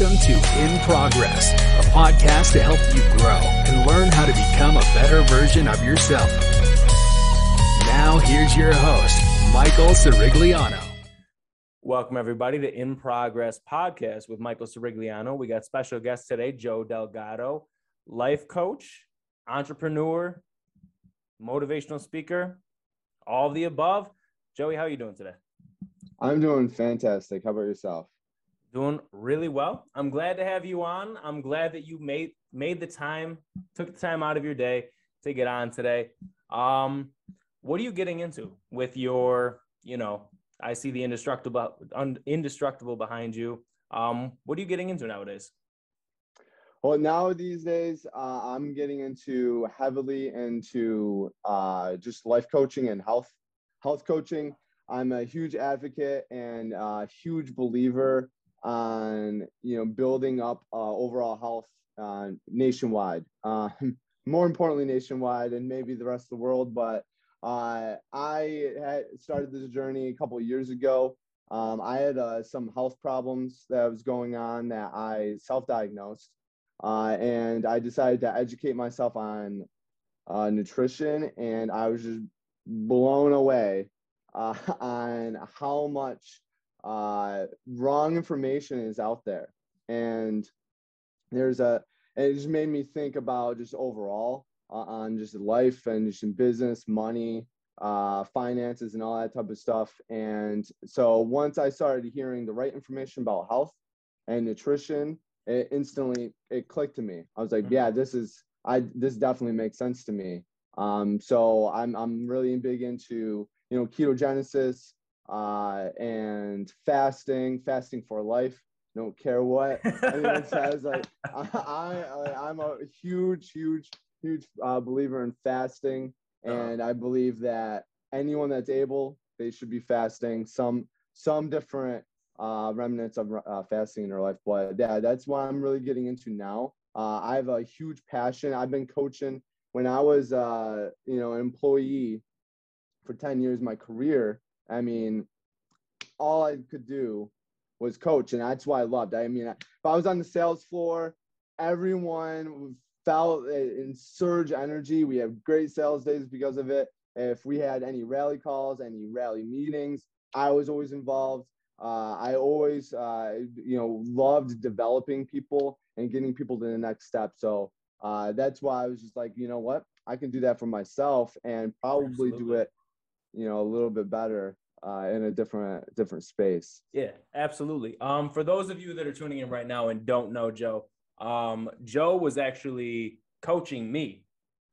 Welcome to In Progress, a podcast to help you grow and learn how to become a better version of yourself. Now, here's your host, Michael Sirigliano. Welcome, everybody, to In Progress podcast with Michael Sirigliano. We got special guest today, Joe Delgado, life coach, entrepreneur, motivational speaker, all of the above. Joey, how are you doing today? I'm doing fantastic. How about yourself? Doing really well. I'm glad to have you on. I'm glad that you made made the time, took the time out of your day to get on today. Um, what are you getting into with your, you know, I see the indestructible un, indestructible behind you. Um, what are you getting into nowadays? Well, now these days, uh, I'm getting into heavily into uh, just life coaching and health health coaching. I'm a huge advocate and a huge believer on you know building up uh, overall health uh, nationwide. Uh, more importantly, nationwide and maybe the rest of the world. But uh, I had started this journey a couple years ago. Um, I had uh, some health problems that was going on that I self-diagnosed, uh, and I decided to educate myself on nutrition. And I was just blown away on how much uh, wrong information is out there. And there's a, it just made me think about just overall uh, on just life and just in business, money, uh, finances, and all that type of stuff. And so once I started hearing the right information about health and nutrition, it instantly it clicked to me. I was like, mm-hmm. yeah, this is I this definitely makes sense to me. Um, so I'm I'm really big into you know ketogenesis uh, and fasting, fasting for life. Don't care what anyone says. Like I, I I'm a huge, huge, huge uh, believer in fasting, uh-huh. and I believe that anyone that's able, they should be fasting. Some some different uh, remnants of uh, fasting in their life, but yeah, that's what I'm really getting into now. Uh, I have a huge passion. I've been coaching when I was, uh, you know, an employee for 10 years, my career, I mean, all I could do was coach. And that's why I loved. I mean, if I was on the sales floor, everyone felt in surge energy. We have great sales days because of it. If we had any rally calls, any rally meetings, I was always involved. Uh, I always, uh, you know, loved developing people and getting people to the next step. So uh, that's why I was just like, you know what, I can do that for myself and probably Absolutely. do it, you know, a little bit better uh, in a different different space. Yeah, absolutely. Um, for those of you that are tuning in right now and don't know Joe, um, Joe was actually coaching me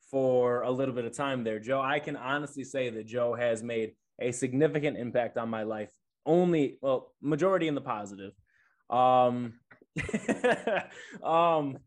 for a little bit of time there. Joe, I can honestly say that Joe has made a significant impact on my life. Only, well, majority in the positive. Um, um,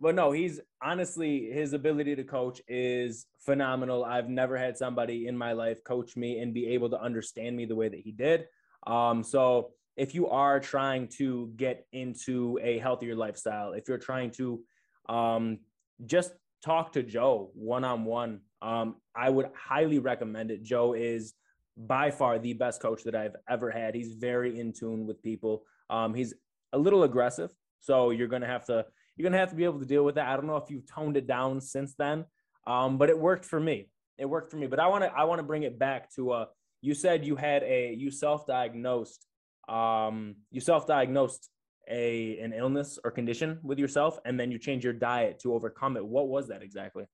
but no, he's honestly his ability to coach is phenomenal. I've never had somebody in my life coach me and be able to understand me the way that he did. Um, so if you are trying to get into a healthier lifestyle, if you're trying to um, just talk to Joe one on one, I would highly recommend it. Joe is by far the best coach that I've ever had. He's very in tune with people. Um, he's a little aggressive, so you're going to have to you're gonna have to be able to deal with that. I don't know if you've toned it down since then, um, but it worked for me. It worked for me. But I want to I want to bring it back to uh, you said you had a you self-diagnosed um, you self-diagnosed a an illness or condition with yourself, and then you changed your diet to overcome it. What was that exactly?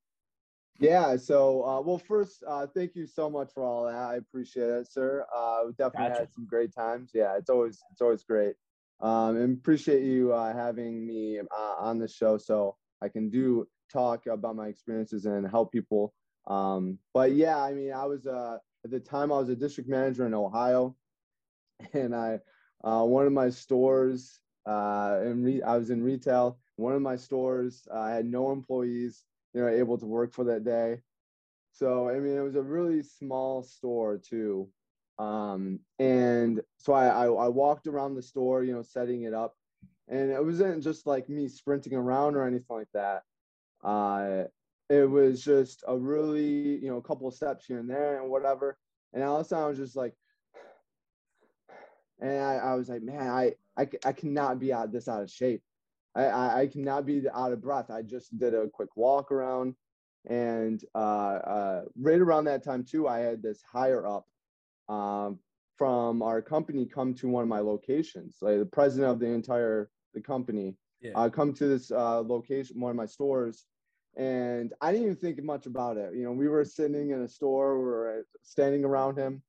Yeah. So, uh, well, first, uh, thank you so much for all that. I appreciate it, sir. Uh, we definitely gotcha. had some great times. Yeah, it's always it's always great um, and appreciate you uh, having me uh, on the show so I can do talk about my experiences and help people. Um, but yeah, I mean, I was uh, at the time I was a district manager in Ohio, and I uh, one of my stores uh, in re- I was in retail. One of my stores uh, I had no employees, you know, able to work for that day. So I mean, it was a really small store too. Um, and so I, I, I walked around the store, you know, setting it up, and it wasn't just like me sprinting around or anything like that. Uh, it was just a really, you know, a couple of steps here and there and whatever. And all of a sudden I was just like, and I, I was like, man, I, I, I cannot be out this out of shape. I, I, I cannot be out of breath. I just did a quick walk around and uh, uh, right around that time too, I had this higher up um, from our company come to one of my locations. Like the president of the entire the company Yeah. uh, come to this uh, location, one of my stores, and I didn't even think much about it. You know, we were sitting in a store, we were standing around him,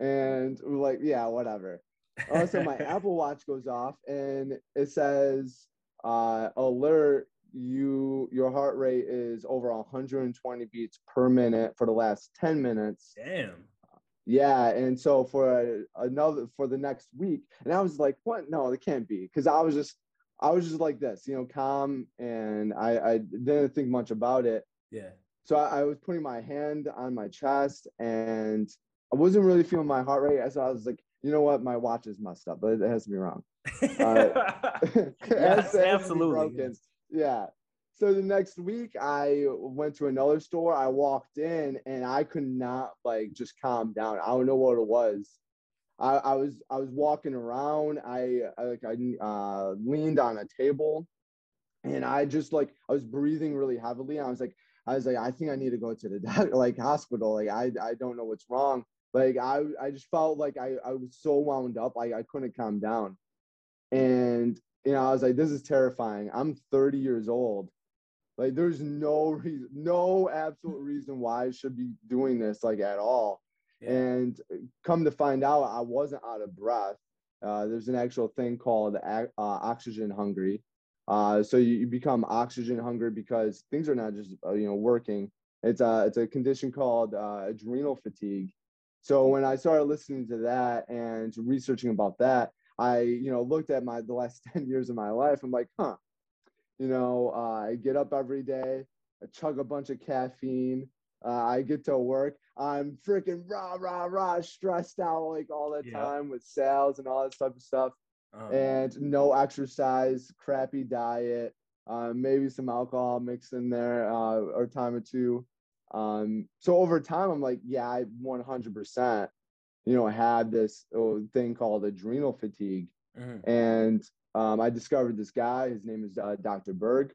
and we're like, yeah, whatever. Also, my Apple Watch goes off, and it says, uh, "Alert! You your heart rate is over 120 beats per minute for the last 10 minutes." Damn. Yeah, and so for another for the next week, and I was like, "What? No, it can't be," because I was just, I was just like this, you know, calm, and I, I didn't think much about it. Yeah. So I, I was putting my hand on my chest, and I wasn't really feeling my heart rate. So I was like, "You know what? My watch is messed up, but it has to be wrong." It has to- it has to be absolutely, broken. Yeah. So the next week I went to another store. I walked in and I could not like just calm down. I don't know what it was. I, I was I was walking around. I, I like I uh, leaned on a table, and I just like I was breathing really heavily. I was like I was like I think I need to go to the doctor, like hospital. Like I I don't know what's wrong. Like I I just felt like I I was so wound up. Like I couldn't calm down, and you know I was like this is terrifying. I'm 30 years old. Like there's no reason, no absolute reason why I should be doing this like at all. Yeah. And come to find out, I wasn't out of breath. Uh, there's an actual thing called uh, oxygen hungry. Uh, so you, you become oxygen hungry because things are not just uh, you know working. It's a it's a condition called uh, adrenal fatigue. So when I started listening to that and researching about that, I you know looked at my the last ten years of my life. I'm like, huh, you know, uh, I get up every day, I chug a bunch of caffeine. Uh, I get to work. I'm freaking rah rah rah stressed out like all the Yeah. time with sales and all that type of stuff, Um, and no exercise, crappy diet, uh, maybe some alcohol mixed in there uh, or time or two. Um, so over time, I'm like, yeah, I 100%, you know, had this uh, thing called adrenal fatigue mhm. and um, I discovered this guy. His name is uh, Dr. Berg,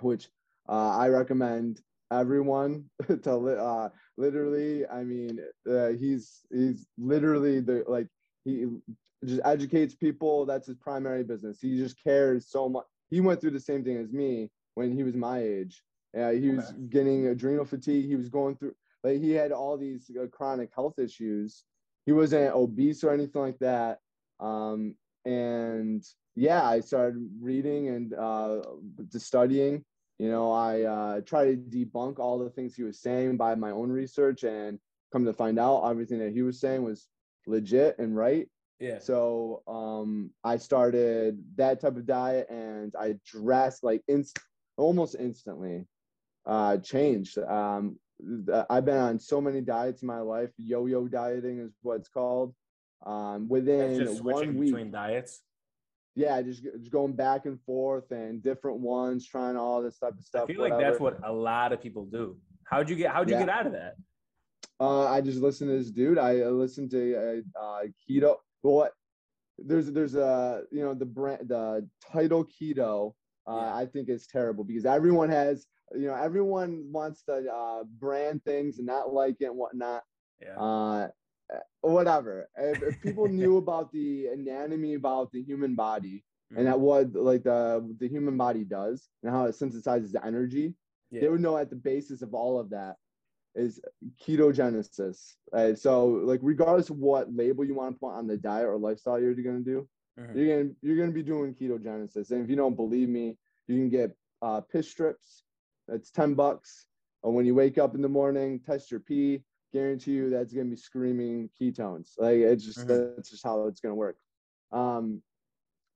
which uh, I recommend everyone to uh, literally. I mean, uh, he's he's literally the like he just educates people. That's his primary business. He just cares so much. He went through the same thing as me when he was my age. Uh, he was Okay. getting adrenal fatigue. He was going through like he had all these uh, chronic health issues. He wasn't obese or anything like that. Um, and yeah, I started reading and uh, just studying. You know, I uh, try to debunk all the things he was saying by my own research, and come to find out, everything that he was saying was legit and right. Yeah. So um, I started that type of diet, and I dressed like inst- almost instantly uh, changed. Um, I've been on so many diets in my life. Yo-yo dieting is what it's called. Um, within just switching one week, between diets. yeah, just, just going back and forth and different ones, trying all this type of stuff. I feel like that's what a lot of people do. How'd you get? How'd you Yeah. get out of that? Uh, I just listened to this dude. I uh, listened to uh, uh, keto. Well, what there's there's a you know the brand the title keto. Uh, Yeah. I think is terrible because everyone has you know everyone wants to uh, brand things and not like it and whatnot. Yeah. Uh, whatever. If, if people knew about the anatomy about the human body Mm-hmm. and that what like the the human body does and how it synthesizes energy, yeah. they would know at the basis of all of that is ketogenesis. Right? So like regardless of what label you want to put on the diet or lifestyle you're gonna do, Mhm. you're gonna you're gonna be doing ketogenesis. And if you don't believe me, you can get uh, piss strips. That's ten bucks. And when you wake up in the morning, test your pee. Guarantee you that's gonna be screaming ketones. Like it's just Mhm. that's just how it's gonna work. Um,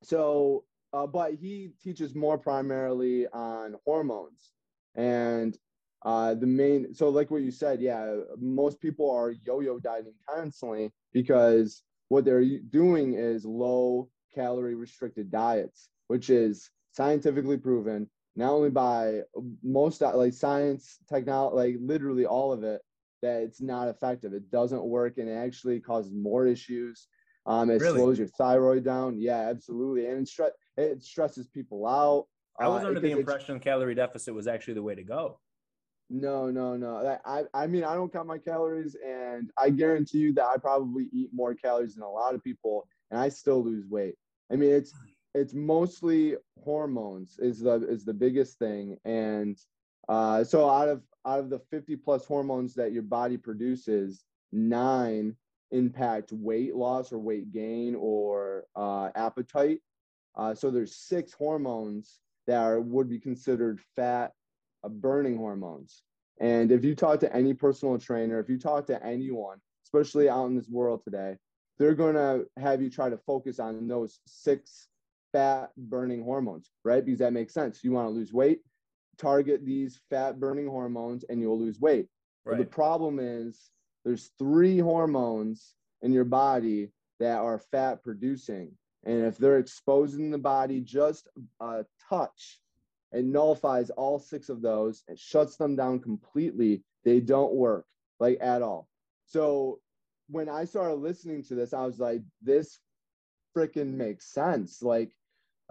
so, uh, but he teaches more primarily on hormones and uh, the main. So, like what you said, yeah, most people are yo-yo dieting constantly because what they're doing is low calorie restricted diets, which is scientifically proven not only by most like science, technology, like literally all of it, that it's not effective. It doesn't work and it actually causes more issues. Um, it Really? slows your thyroid down. Yeah, absolutely, and it, stre- it stresses people out. I was Uh, under the impression calorie deficit was actually the way to go. No, no, no. I, I mean, I don't count my calories, and I guarantee you that I probably eat more calories than a lot of people, and I still lose weight. I mean, it's it's mostly hormones is the is the biggest thing, and uh, so out of out of the fifty plus hormones that your body produces, nine impact weight loss or weight gain or uh, appetite. Uh, so there's six hormones that are, would be considered fat uh, burning hormones. And if you talk to any personal trainer, if you talk to anyone, especially out in this world today, they're going to have you try to focus on those six fat burning hormones, right? Because that makes sense. You want to lose weight, target these fat burning hormones, and you'll lose weight. But the problem is there's three hormones in your body that are fat producing. And if they're exposing the body just a touch, it nullifies all six of those. It shuts them down completely. They don't work like at all. So when I started listening to this, I was like, this freaking makes sense. Like,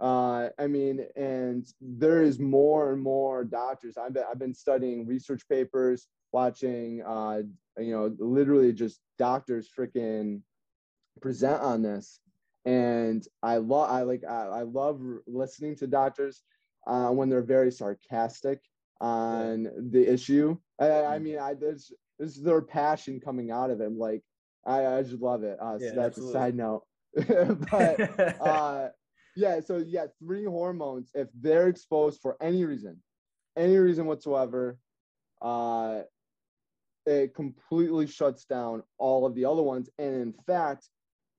uh, I mean, and there is more and more doctors. I've been, I've been studying research papers, watching, uh, you know, literally just doctors freaking present on this. And I love, I like, I, I love listening to doctors uh, when they're very sarcastic on the issue. I, I Mm. mean, I there's there's their passion coming out of it. Like, I, I just love it. Uh, so that's absolutely. a side note. but uh, yeah, so yeah, three hormones, if they're exposed for any reason, any reason whatsoever, uh, it completely shuts down all of the other ones. And in fact,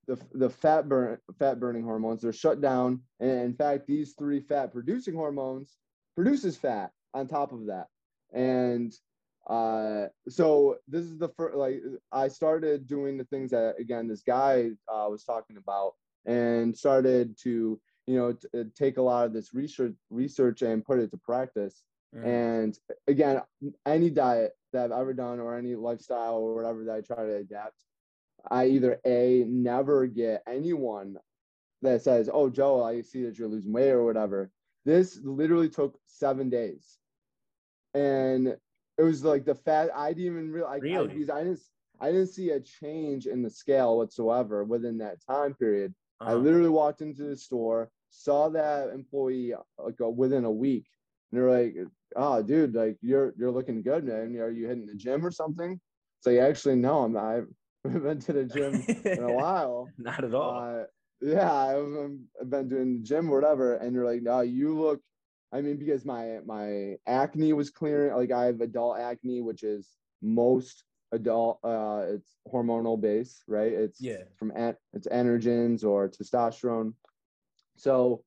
the, the fat burn fat burning hormones they're shut down. And in fact, these three fat producing hormones produces fat on top of that. And uh, so this is the first like I started doing the things that again this guy uh, was talking about and started to you know t- uh, take a lot of this research research and put it to practice Mhm. and again any diet that i've ever done or any lifestyle or whatever that i try to adapt i either a never get anyone that says oh joe i see that you're losing weight or whatever this literally took seven days and it was like the fat i didn't even realize I, Really? because I didn't i didn't see a change in the scale whatsoever within that time period I Uh-huh. literally walked into the store, saw that employee like uh, within a week, and they're like, "Oh, dude, like you're you're looking good, man. Are you hitting the gym or something?" It's like, actually, no, I'm I haven't been to the gym in a while. Not at all. Uh, yeah, I've, um, I've been doing the gym or whatever, and they're like, "No, you look." I mean, because my my acne was clearing. Like I have adult acne, which is most adult. Uh, it's hormonal base right? It's Yeah. from an, it's androgens or testosterone. So,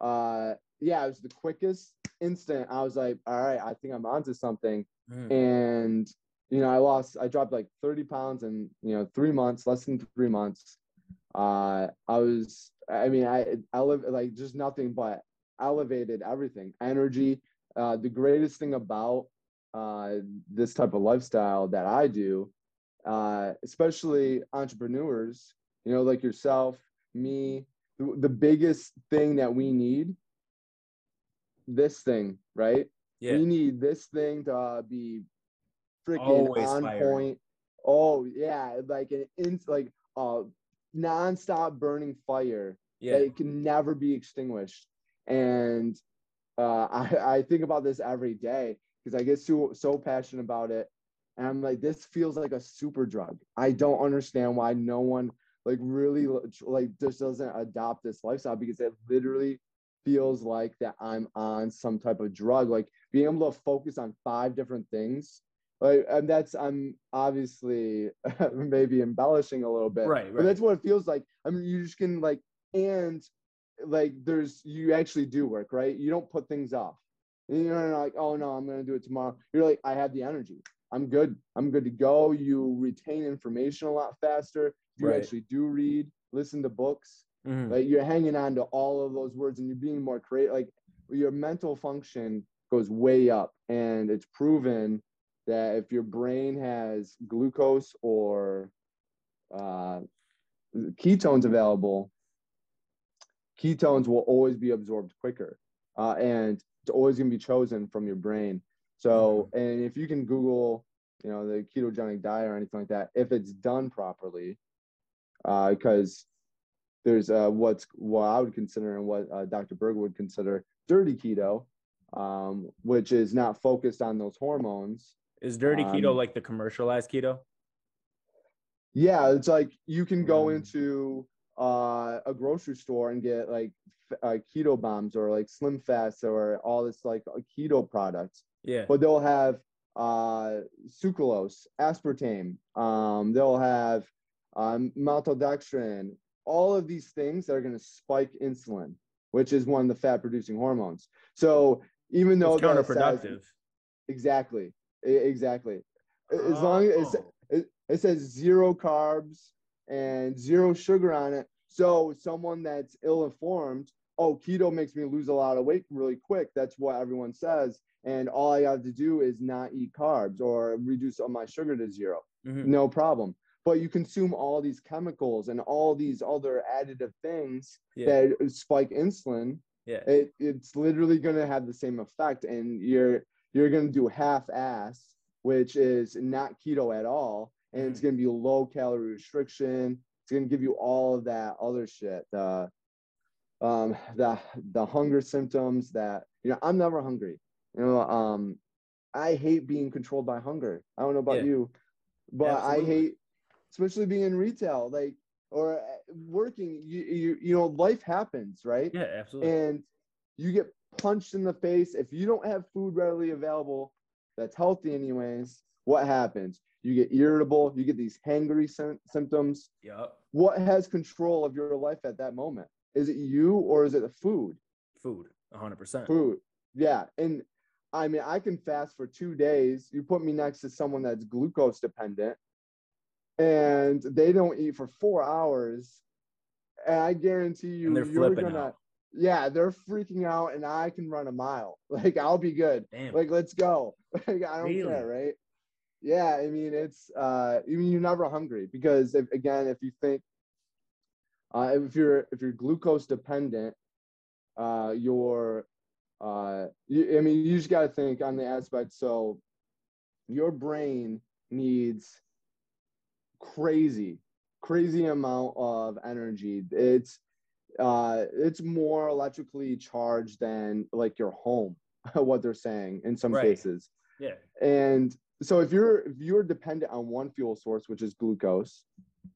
uh, yeah, it was the quickest instant. I was like, all right, I think I'm onto something Mhm. and you know i lost i dropped like 30 pounds in you know three months less than three months uh i was i mean i i live like just nothing but elevated everything energy uh the greatest thing about uh this type of lifestyle that i do uh especially entrepreneurs you know like yourself me the, the biggest thing that we need this thing right yeah. we need this thing to uh, be freaking Always on point. Oh yeah, like an in like uh nonstop burning fire yeah. that it can never be extinguished. And uh, I I think about this every day because I get so so passionate about it, and I'm like, this feels like a super drug. I don't understand why no one like really like just doesn't adopt this lifestyle because it literally feels like that I'm on some type of drug. Like being able to focus on five different things. Like and that's I'm obviously maybe embellishing a little bit. Right, But that's what it feels like. I mean you just can like and like there's you actually do work, right? You don't put things off. And you're like, oh no, I'm gonna do it tomorrow. You're like, I have the energy. I'm good. I'm good to go. You retain information a lot faster. You Right. actually do read, listen to books. Mhm. Like you're hanging on to all of those words and you're being more creative. Like your mental function goes way up. And it's proven that if your brain has glucose or uh, ketones available, ketones will always be absorbed quicker, uh, and always going to be chosen from your brain. So, mm-hmm. and if you can Google, you know, the ketogenic diet or anything like that, if it's done properly, because uh, there's uh, what's what I would consider and what uh, Dr. Berg would consider dirty keto, um, which is not focused on those hormones. Is dirty um, keto like the commercialized keto? Yeah, it's like you can go mm. into uh, a grocery store and get like uh, keto bombs or like Slim Fast or all this like keto products. Yeah. But they'll have uh, sucralose, aspartame. Um, they'll have um, maltodextrin. All of these things that are going to spike insulin, which is one of the fat producing hormones. So even though it's counterproductive. Says, exactly, exactly. As oh. long as it, it says zero carbs and zero sugar on it. So someone that's ill informed, oh, keto makes me lose a lot of weight really quick. That's what everyone says. And all I have to do is not eat carbs or reduce all my sugar to 0 mm-hmm. No problem. But you consume all these chemicals and all these other additive things yeah. that spike insulin. Yeah. It, it's literally going to have the same effect. And you're, you're going to do half ass, which is not keto at all and it's mm. going to be low calorie restriction. It's going to give you all of that other shit. The um the the hunger symptoms that you know I'm never hungry. You know, um I hate being controlled by hunger. I don't know about yeah. you, but I hate especially being in retail like or uh, working you, you you know life happens, right? Yeah, absolutely. And you get punched in the face if you don't have food readily available that's healthy anyways what happens you get irritable, you get these hangry sy- symptoms. Yep. What has control of your life at that moment? Is it you or is it the food? Food, 100%. Food. Yeah. And I mean, I can fast for two days. You put me next to someone that's glucose dependent and they don't eat for four hours. And I guarantee you, you're going to. Yeah, they're freaking out, and I can run a mile. Like I'll be good. Damn. Like let's go. Like I don't really? care, right? yeah i mean it's uh i mean you're never hungry because if, again if you think uh if you're if you're glucose dependent uh you're uh you, i mean you just got to think on the aspect so your brain needs crazy crazy amount of energy it's uh it's more electrically charged than like your home what they're saying in some right. cases. Yeah. And so if you're if you're dependent on one fuel source which is glucose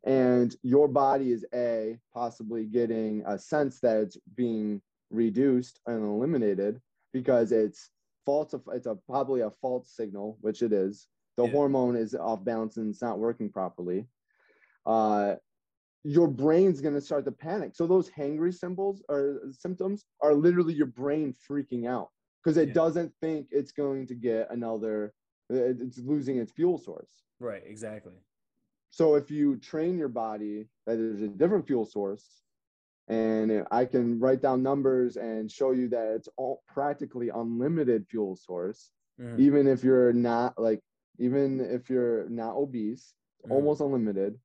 and your body is a possibly getting a sense that it's being reduced and eliminated because it's false it's a probably a false signal which it is. The yeah. hormone is off balance and it's not working properly. Uh your brain's going to start to panic. So those hangry symbols or symptoms are literally your brain freaking out because it yeah. doesn't think it's going to get another it's losing its fuel source. Right, exactly. So if you train your body that there's a different fuel source, and I can write down numbers and show you that it's all practically unlimited fuel source, mm-hmm. even if you're not like, even if you're not obese, mm-hmm. almost unlimited.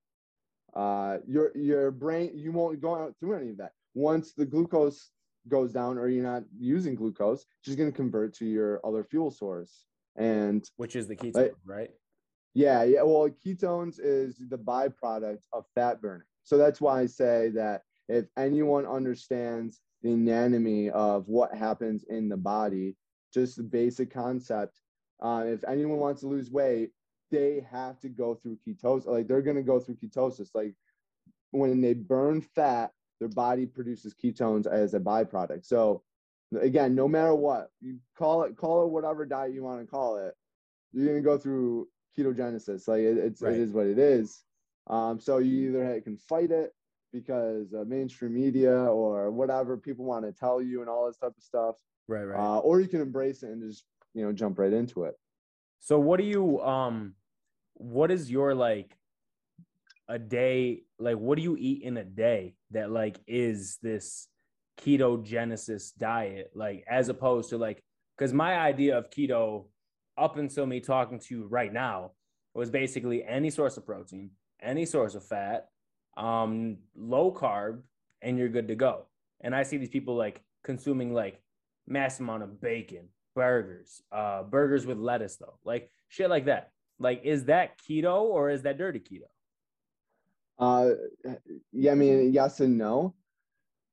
Uh, your your brain you won't go out through any of that. Once the glucose goes down or you're not using glucose, it's just going to convert to your other fuel source and which is the ketone, right? Yeah, yeah. Well, ketones is the byproduct of fat burning. So that's why I say that if anyone understands the anatomy of what happens in the body, just the basic concept, uh, if anyone wants to lose weight, they have to go through ketosis. Like they're going to go through ketosis. Like when they burn fat, their body produces ketones as a byproduct. So again, no matter what you call it, call it whatever diet you want to call it, you're gonna go through ketogenesis. Like it, it's right. it is what it is. Um, so you either can fight it because uh, mainstream media or whatever people want to tell you and all this type of stuff. Right, right. Uh, or you can embrace it and just you know jump right into it. So what do you um, what is your like a day like? What do you eat in a day that like is this ketogenesis diet, like as opposed to like, because my idea of keto up until me talking to you right now was basically any source of protein, any source of fat, um, low carb, and you're good to go. And I see these people like consuming like mass amount of bacon, burgers, uh, burgers with lettuce though, like shit like that. Like, is that keto or is that dirty keto? Uh, yeah, I mean, yes and no.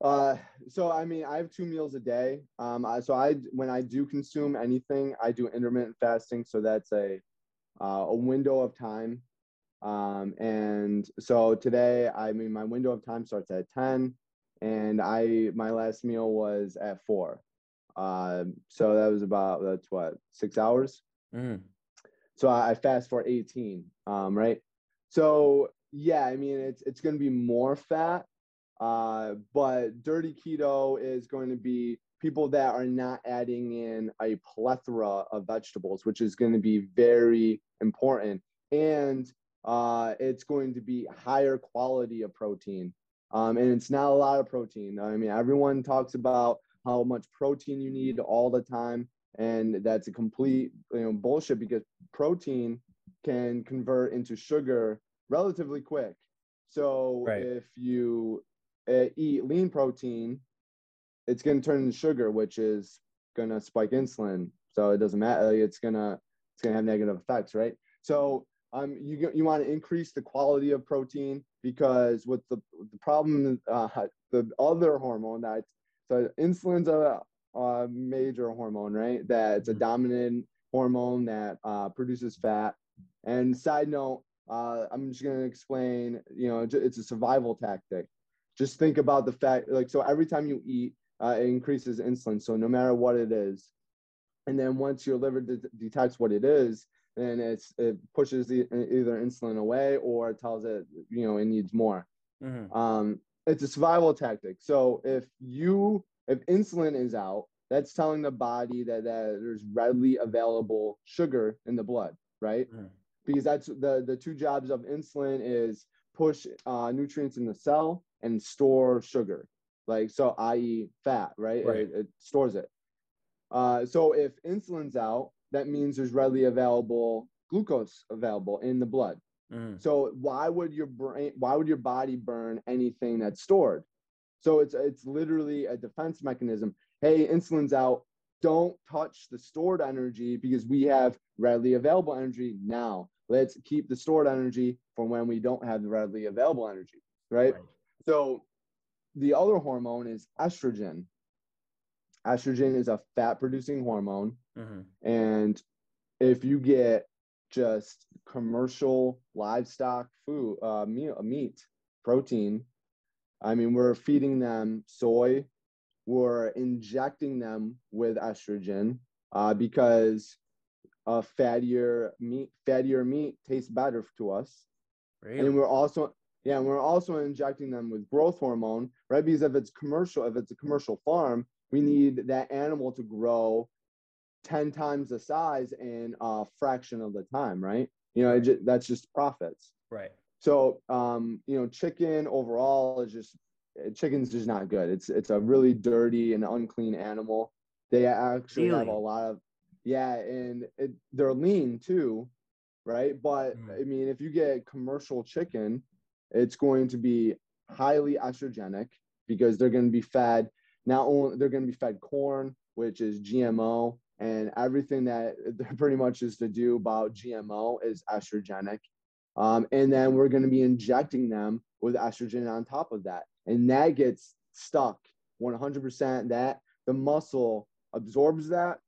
Uh, so I mean, I have two meals a day. Um, I, so I when I do consume anything, I do intermittent fasting. So that's a uh, a window of time. Um, and so today, I mean, my window of time starts at ten, and I my last meal was at four. Uh, so that was about that's what six hours. Mm. So I, I fast for eighteen. Um, right. So yeah, I mean, it's it's going to be more fat uh, but dirty keto is going to be people that are not adding in a plethora of vegetables, which is going to be very important. And uh, it's going to be higher quality of protein. Um, and it's not a lot of protein. I mean, everyone talks about how much protein you need all the time. And that's a complete you know, bullshit because protein can convert into sugar relatively quick. So right. if you uh, eat lean protein, it's going to turn into sugar, which is going to spike insulin. So it doesn't matter. It's gonna it's gonna have negative effects, right? So um, you you want to increase the quality of protein because with the the problem uh, the other hormone that so insulin's a, a major hormone, right? That it's a mm-hmm. dominant hormone that uh, produces fat. And side note, uh, I'm just going to explain. You know, it's a survival tactic just think about the fact like so every time you eat uh, it increases insulin so no matter what it is and then once your liver de- detects what it is then it's it pushes the, either insulin away or it tells it you know it needs more mm-hmm. um, it's a survival tactic so if you if insulin is out that's telling the body that, that there's readily available sugar in the blood right mm-hmm. Because that's the the two jobs of insulin is push uh, nutrients in the cell and store sugar, like so, i.e., fat, right? right. It, it, stores it. Uh, so if insulin's out, that means there's readily available glucose available in the blood. Mm. So why would your brain, why would your body burn anything that's stored? So it's it's literally a defense mechanism. Hey, insulin's out. Don't touch the stored energy because we have readily available energy now. Let's keep the stored energy for when we don't have the readily available energy, right? right. So the other hormone is estrogen. Estrogen is a fat producing hormone. Mm-hmm. And if you get just commercial livestock food, uh, meat, meat, protein, I mean, we're feeding them soy, we're injecting them with estrogen uh, because uh, fattier meat, fattier meat tastes better to us. Really? And we're also yeah, and we're also injecting them with growth hormone, right? Because if it's commercial, if it's a commercial farm, we need that animal to grow 10 times the size in a fraction of the time, right? You know, just, that's just profits. Right. So, um, you know, chicken overall is just chicken's just not good. It's it's a really dirty and unclean animal. They actually really? have a lot of yeah, and it, they're lean too, right? But mm. I mean, if you get commercial chicken, it's going to be highly estrogenic because they're going to be fed not only they're going to be fed corn, which is GMO, and everything that pretty much is to do about GMO is estrogenic. Um, and then we're going to be injecting them with estrogen on top of that, and that gets stuck 100%. That the muscle absorbs that,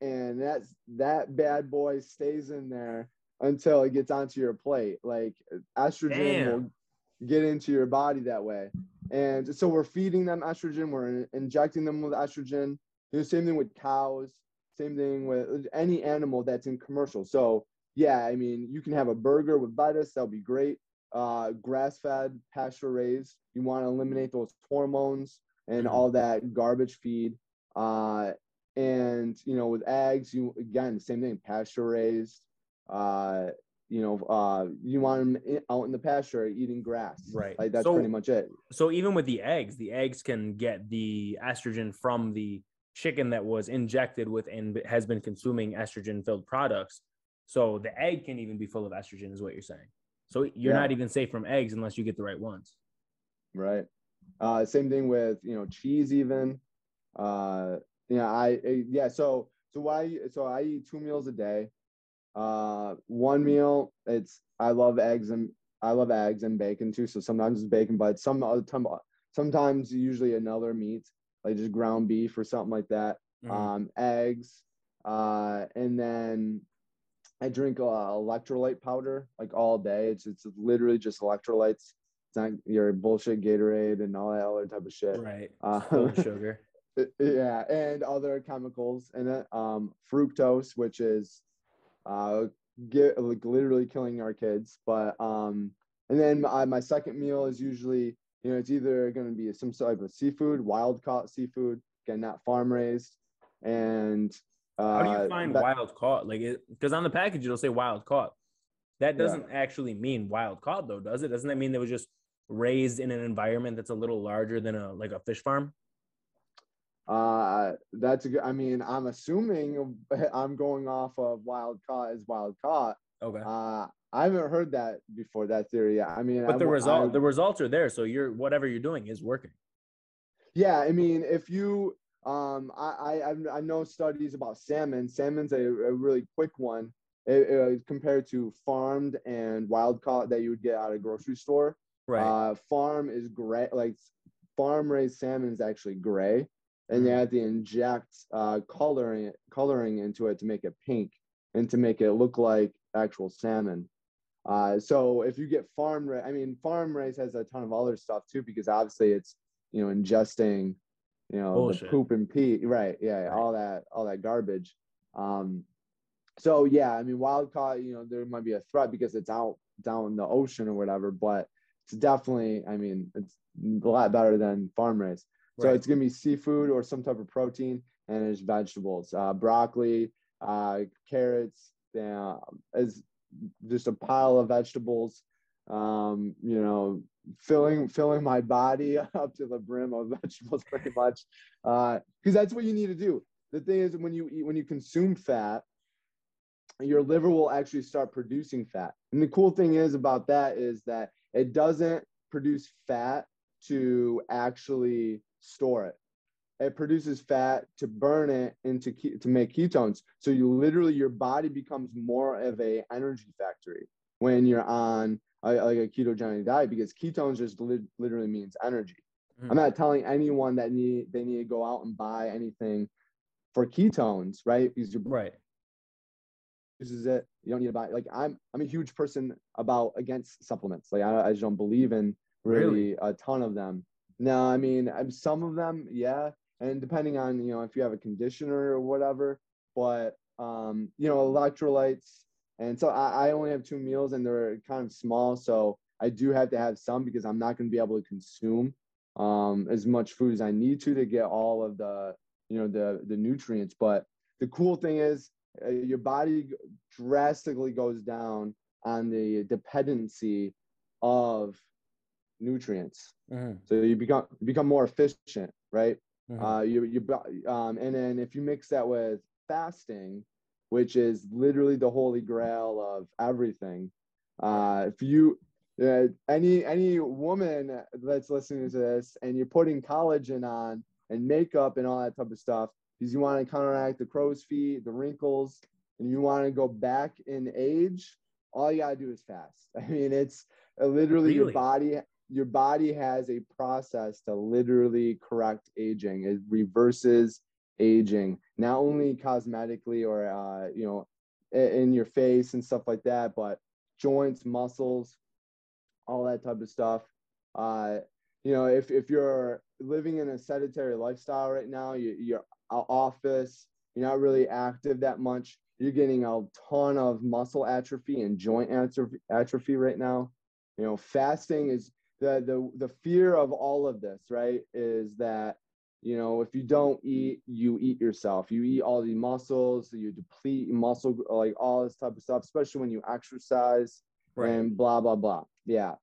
and that's that bad boy stays in there until it gets onto your plate. Like estrogen Damn. will get into your body that way. And so we're feeding them estrogen, we're injecting them with estrogen. Know, same thing with cows, same thing with any animal that's in commercial. So yeah, I mean, you can have a burger with lettuce, that'll be great. Uh, grass-fed, pasture-raised. You want to eliminate those hormones and mm-hmm. all that garbage feed. Uh, and you know, with eggs, you again, same thing, pasture-raised. Uh, you know, uh, you want them out in the pasture eating grass. Right. Like that's so, pretty much it. So even with the eggs, the eggs can get the estrogen from the chicken that was injected with and has been consuming estrogen filled products. So the egg can even be full of estrogen, is what you're saying. So you're Yeah. not even safe from eggs unless you get the right ones. right uh same thing with you know cheese even uh know i I- yeah so so why so i eat two meals a day uh one meal it's i love eggs and i love eggs and bacon too so sometimes it's bacon but some other time sometimes usually another meat like just ground beef or something like that Mhm. um eggs uh and then i drink uh, electrolyte powder like all day it's it's literally just electrolytes it's not your bullshit gatorade and all that other type of shit right. uh, sugar. Yeah and other chemicals in it um fructose which is uh get like literally killing our kids but um and then my, my second meal is usually you know it's either going to be some type of seafood wild caught seafood again not farm raised and uh How do you find that- wild caught? Like, because on the package it'll say wild caught. That doesn't actually mean wild caught, though, does it? Doesn't that mean they was just raised in an environment that's a little larger than a like a fish farm? Uh, that's a good. I mean, I'm assuming I'm going off of wild caught as wild caught. Okay. Uh, I haven't heard that before. That theory. I mean, but I, the result, I- the results are there. So you're whatever you're doing is working. yeah, I mean, if you, um, I, I, I've- know studies about salmon. Salmon's a, a really quick one eh, eh, compared to farmed and wild caught that you would get out of grocery store. Right. Uh, farm is gray, like farm raised salmon is actually gray, and they Mhm. have to inject uh, coloring coloring into it to make it pink and to make it look like actual salmon. Uh, so if you get farm raised, I mean, farm raised has a ton of other stuff too, because obviously it's you know ingesting, you know, Bullshit. the poop and pee, right? Yeah, Right. all that, all that garbage. Um, so yeah, I mean, wild caught, you know, there might be a threat because it's out down in the ocean or whatever, but it's definitely, I mean, it's a lot better than farm raised. So Right. it's gonna be seafood or some type of protein, and it's vegetables, uh, broccoli, uh, carrots, uh, is just a pile of vegetables. Um, you know, filling filling my body up to the brim of vegetables, pretty much, because that's what you need to do. The thing is, when you eat, when you consume fat, your liver will actually start producing fat. And the cool thing is about that is that it doesn't produce fat to actually store it. It produces fat to burn it into ke- to make ketones. So you literally your body becomes more of a energy factory when you're on a, like a ketogenic diet because ketones just lit- literally means energy. Mhm. I'm not telling anyone that need they need to go out and buy anything for ketones, right? Because your right. uses it. You don't need to buy. Like I'm, I'm a huge person about against supplements. Like I, I just don't believe in really, Really? a ton of them. No, I mean some of them, yeah, and depending on you know if you have a conditioner or whatever. But um, you know electrolytes, and so I, I only have two meals and they're kind of small, so I do have to have some because I'm not going to be able to consume um, as much food as I need to to get all of the you know the the nutrients. But the cool thing is uh, your body drastically goes down on the dependency of nutrients. Mhm. So you become you become more efficient, right? Mhm. Uh, you you um, and then if you mix that with fasting, which is literally the holy grail of everything. Uh, if you uh, any any woman that's listening to this and you're putting collagen on and makeup and all that type of stuff because you want to counteract the crow's feet, the wrinkles, and you want to go back in age, all you gotta do is fast. I mean, it's uh, literally your body. Your body has a process to literally correct aging. It reverses aging, not only cosmetically or uh, you know, in your face and stuff like that, but joints, muscles, all that type of stuff. Uh, you know, if if you're living in a sedentary lifestyle right now, you, your office, you're not really active that much. You're getting a ton of muscle atrophy and joint atrophy, atrophy right now. You know, fasting is the the the fear of all of this, right? Is that you know if you don't eat, you eat yourself. You eat all the muscles, you deplete muscle, like all this type of stuff, especially when you exercise Right. and blah blah blah. Yeah,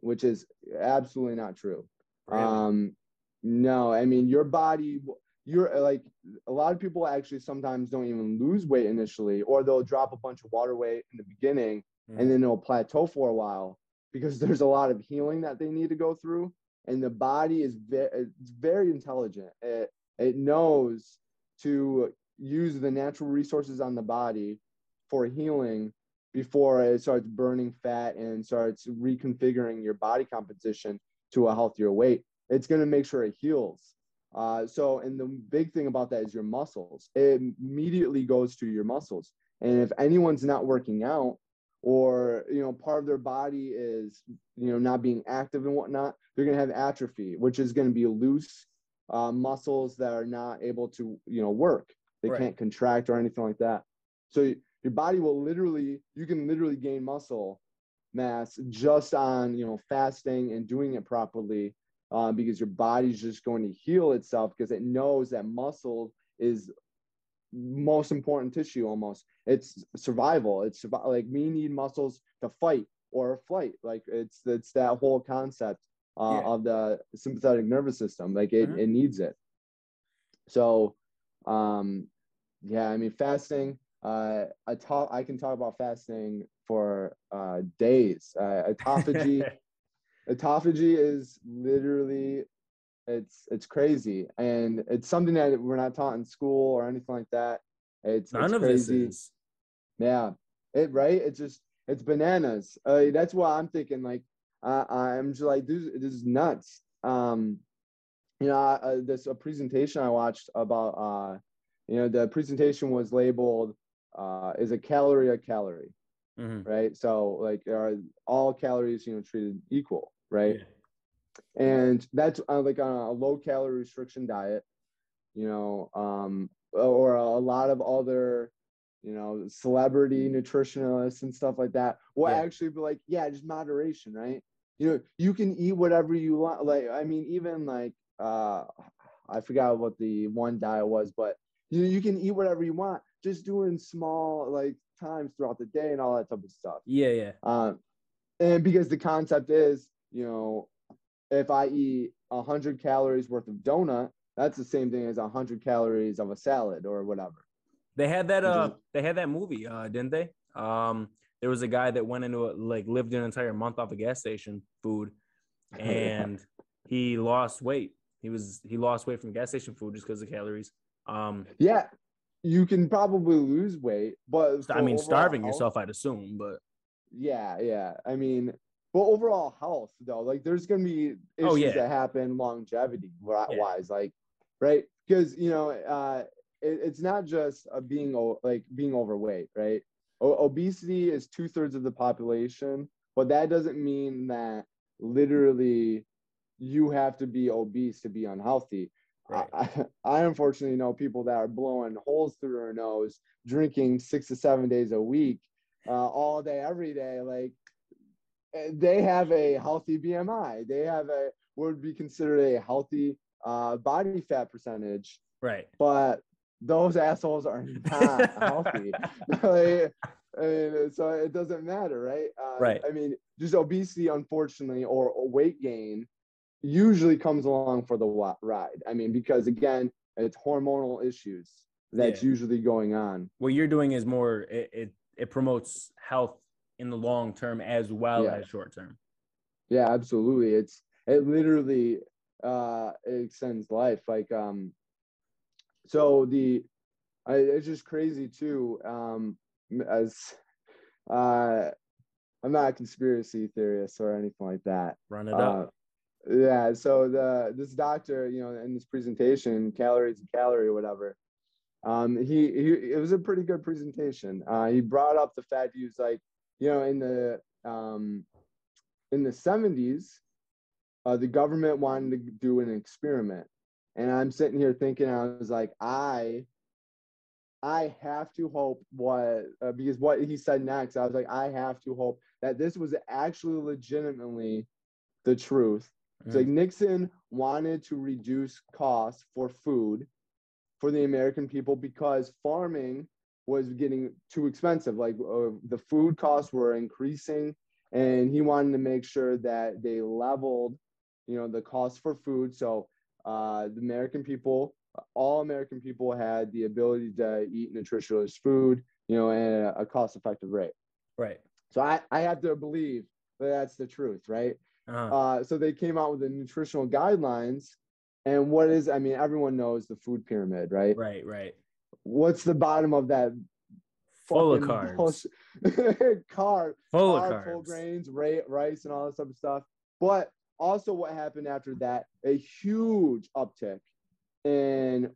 which is absolutely not true. Really? Um, no, I mean your body. You're like a lot of people actually sometimes don't even lose weight initially, or they'll drop a bunch of water weight in the beginning, mm. and then it'll plateau for a while because there's a lot of healing that they need to go through. And the body is very, it's very intelligent. It, it knows to use the natural resources on the body for healing before it starts burning fat and starts reconfiguring your body composition to a healthier weight. It's going to make sure it heals. Uh, so, and the big thing about that is your muscles. It immediately goes to your muscles. And if anyone's not working out, or you know, part of their body is you know not being active and whatnot, they're going to have atrophy, which is going to be loose uh, muscles that are not able to you know work. They right. can't contract or anything like that. So your body will literally, you can literally gain muscle mass just on you know fasting and doing it properly uh, because your body's just going to heal itself because it knows that muscle is most important tissue almost. It's survival. It's like we need muscles to fight or flight. Like it's it's that whole concept uh, yeah. of the sympathetic nervous system. Like it, mm-hmm. it needs it. So um yeah i mean fasting uh i talk i can talk about fasting for uh days. Uh, autophagy autophagy is literally it's it's crazy and it's something that we're not taught in school or anything like that it's none it's of crazy. this is yeah it right it's just it's bananas uh, that's why i'm thinking like uh, i'm just like this, this is nuts um you know uh, this a presentation i watched about uh you know the presentation was labeled uh is a calorie a calorie mm-hmm. right so like are all calories you know treated equal right? Yeah. And that's uh, like on a low calorie restriction diet, you know, um, or a lot of other, you know, celebrity nutritionalists and stuff like that will yeah. actually be like, yeah, just moderation, right? You know, you can eat whatever you want. Like, I mean, even like, uh, I forgot what the one diet was, but you know, you can eat whatever you want, just doing small like times throughout the day and all that type of stuff. Yeah, yeah. Um, and because the concept is you know, if I eat 100 calories worth of donut, that's the same thing as 100 calories of a salad or whatever. They had that uh they had that movie, uh didn't they? Um there was a guy that went into a, like lived an entire month off a gas station food and he lost weight. He was he lost weight from gas station food just because of calories. Um Yeah. You can probably lose weight, but I mean starving health, yourself I'd assume, but yeah, yeah. I mean, but overall health though like there's going to be issues oh, yeah. that happen longevity wise yeah. like right because you know uh it, it's not just a being like being overweight right o- obesity is two-thirds of the population but that doesn't mean that literally you have to be obese to be unhealthy Right. I, I, unfortunately know people that are blowing holes through their nose, drinking six to seven days a week, uh, all day, every day. Like they have a healthy BMI. They have a would be considered a healthy uh, body fat percentage. Right. But those assholes are not healthy. like, I mean, so it doesn't matter, right? Uh, right. I mean, just obesity, unfortunately, or, or weight gain usually comes along for the ride. I mean, because again, it's hormonal issues that's yeah. usually going on. What you're doing is more it, it, it promotes health in the long term as well yeah. as short term. Yeah, absolutely. It's it literally uh it extends life. Like um so the I, it's just crazy too. Um as uh I'm not a conspiracy theorist or anything like that. Run it up. Uh, yeah, so the this doctor, you know, in this presentation, calories and calorie whatever, um, he, he it was a pretty good presentation. Uh, he brought up the fact he was like, you know, in the um, in the 70s, uh, the government wanted to do an experiment. And I'm sitting here thinking, I was like, I I have to hope what uh, because what he said next, I was like, I have to hope that this was actually legitimately the truth. It's like mm. Nixon wanted to reduce costs for food for the American people because farming was getting too expensive. Like uh, the food costs were increasing, and he wanted to make sure that they leveled, you know, the cost for food. So uh, the American people, all American people, had the ability to eat nutritious food, you know, at a cost-effective rate. Right. So I, I have to believe that that's the truth, right? Uh-huh. Uh, so they came out with the nutritional guidelines. And what is, I mean, everyone knows the food pyramid, right? right, right. What's the bottom of that? Full of carbs. bullshit- Carb, Full of whole carbs. grains, ra- rice, and all this type of stuff. But also, what happened after that? A huge uptick in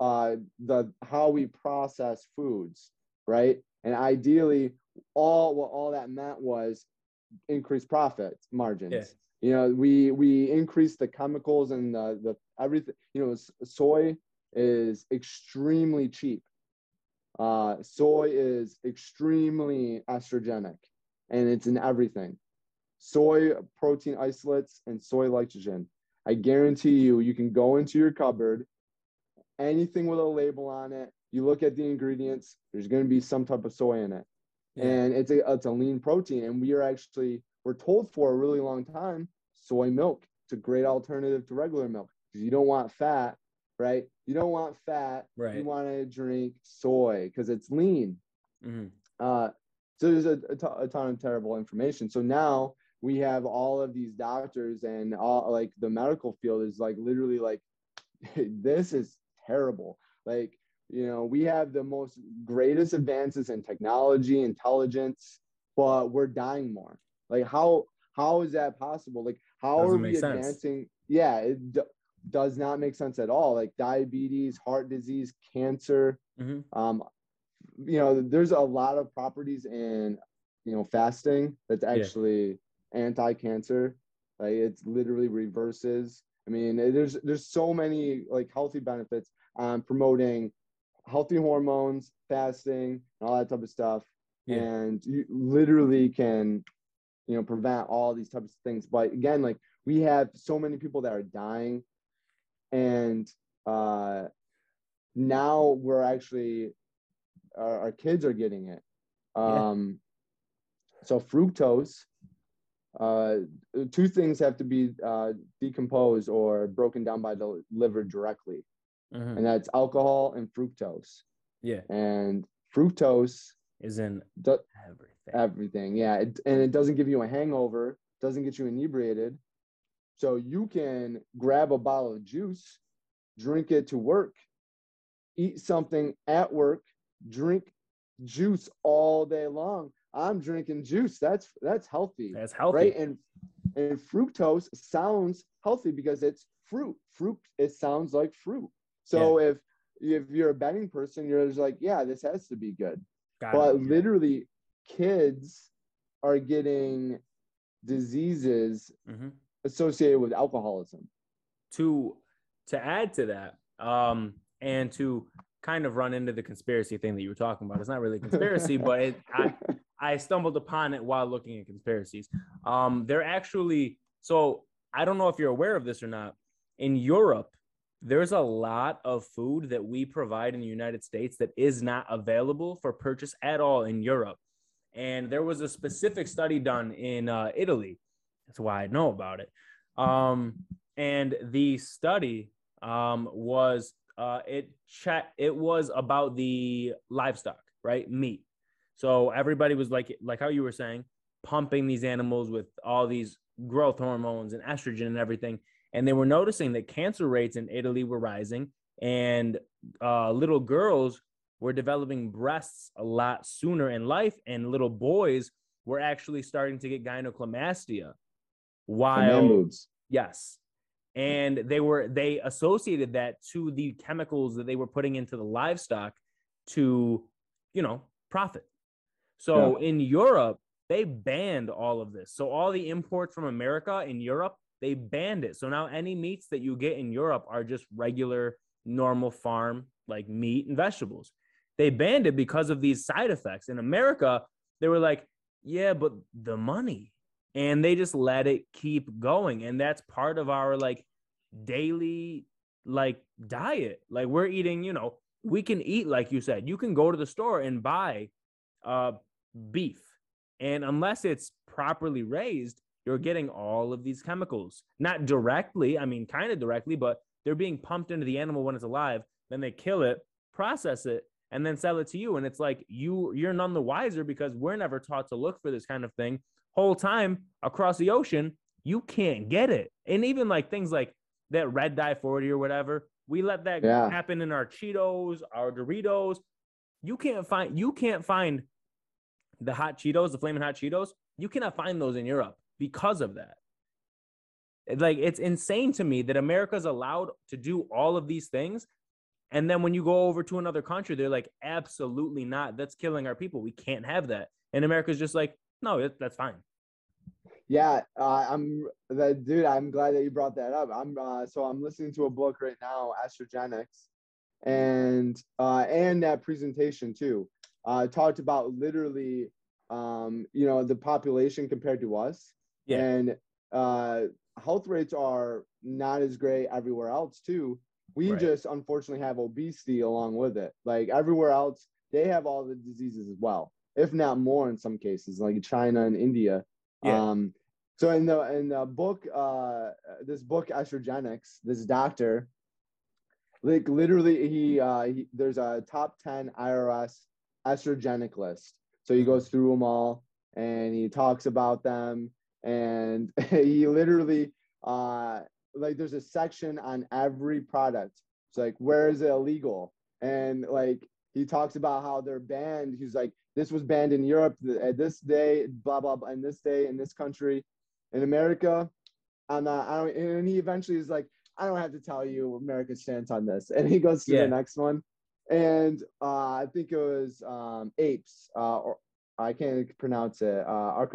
uh, the how we process foods, right? And ideally, all what all that meant was increased profit margins. Yeah. You know, we we increased the chemicals and the the everything. You know, soy is extremely cheap. Uh, soy is extremely estrogenic, and it's in everything. Soy protein isolates and soy lipogen. I guarantee you, you can go into your cupboard, anything with a label on it. You look at the ingredients. There's going to be some type of soy in it Yeah. and it's a it's a lean protein and we are actually we're told for a really long time soy milk it's a great alternative to regular milk because you don't want fat right? You don't want fat. Right. you want to drink soy because it's lean. Mhm. uh, so there's a, a to- a ton of terrible information. So now we have all of these doctors and all like the medical field is like literally like this is terrible. Like you know we have the most greatest advances in technology intelligence but we're dying more. Like how how is that possible? Like how Doesn't are we make sense. advancing? Yeah it does not make sense at all like diabetes heart disease cancer Mhm. um you know there's a lot of properties in you know fasting that's Yeah. actually anti-cancer like it's literally reverses i mean there's there's so many like healthy benefits on promoting healthy hormones fasting and all that type of stuff Yeah. and you literally can you know prevent all these types of things but again like we have so many people that are dying and uh now we're actually our, our kids are getting it Yeah. um so fructose uh two things have to be uh decomposed or broken down by the liver directly Mhm. and that's alcohol and fructose Yeah. and fructose Is in do, everything. everything yeah it, and it doesn't give you a hangover doesn't get you inebriated so you can grab a bottle of juice drink it to work eat something at work drink juice all day long. I'm drinking juice. That's that's healthy That's healthy. right? And and fructose sounds healthy because it's fruit. Fruit it sounds like fruit. So if if you're a betting person you're just like yeah this has to be good. Gotta but good. literally kids are getting diseases Mhm. Associated with alcoholism. To to add to that um and to kind of run into the conspiracy thing that you were talking about. It's not really a conspiracy but it, I, I stumbled upon it while looking at conspiracies. Um they're actually so i don't know if you're aware of this or not. In europe there's a lot of food that we provide in the united states that is not available for purchase at all in europe. And there was a specific study done in uh, italy that's why i know about it. Um and the study um, was uh, it check it was about the livestock right? Meat. So everybody was like like how you were saying pumping these animals with all these growth hormones and estrogen and everything. And they were noticing that cancer rates in italy were rising and uh, little girls were developing breasts a lot sooner in life and little boys were actually starting to get gynecomastia while. Yes. And they were they associated that to the chemicals that they were putting into the livestock to, you know, profit. So in Europe, they banned all of this. So all the imports from America in Europe, they banned it. So now any meats that you get in Europe are just regular normal farm like meat and vegetables. They banned it because of these side effects. In America, they were like, yeah, but the money and they just let it keep going. And that's part of our like daily like diet. Like we're eating you know we can eat like you said. You can go to the store and buy uh beef. And unless it's properly raised you're getting all of these chemicals. Not directly i mean kind of directly but they're being pumped into the animal when it's alive. Then they kill it process it and then sell it to you. And it's like you you're none the wiser because we're never taught to look for this kind of thing. Whole time across the ocean, you can't get it. And even like things like that red dye 40 or whatever, we let that yeah. happen in our Cheetos, our Doritos. You can't find you can't find the hot Cheetos, the flaming hot Cheetos. You cannot find those in Europe because of that. Like it's insane to me that America's allowed to do all of these things. And then when you go over to another country, they're like, absolutely not. That's killing our people. We can't have that. And America's just like, no, that's fine. Yeah, uh, I'm the dude. I'm glad that you brought that up. I'm uh, so I'm listening to a book right now, Estrogenics, and uh, and that presentation too. Uh, talked about literally, um, you know, the population compared to us, yeah. and uh, health rates are not as great everywhere else too. We right. just unfortunately have obesity along with it. Like everywhere else, they have all the diseases as well, if not more in some cases, like China and India. Yeah. Um, so in the in the book, uh, this book Estrogenics, this doctor, like literally, he, uh, he there's a top ten IRS estrogenic list. So he goes through them all and he talks about them and he literally uh like there's a section on every product it's like where is it illegal and like he talks about how they're banned he's like this was banned in europe at this day blah blah blah in this day in this country in america i'm not i don't and he eventually is like i don't have to tell you america's stance on this and he goes to yeah. the next one and uh, i think it was um, apes uh, or I can't pronounce it. Uh,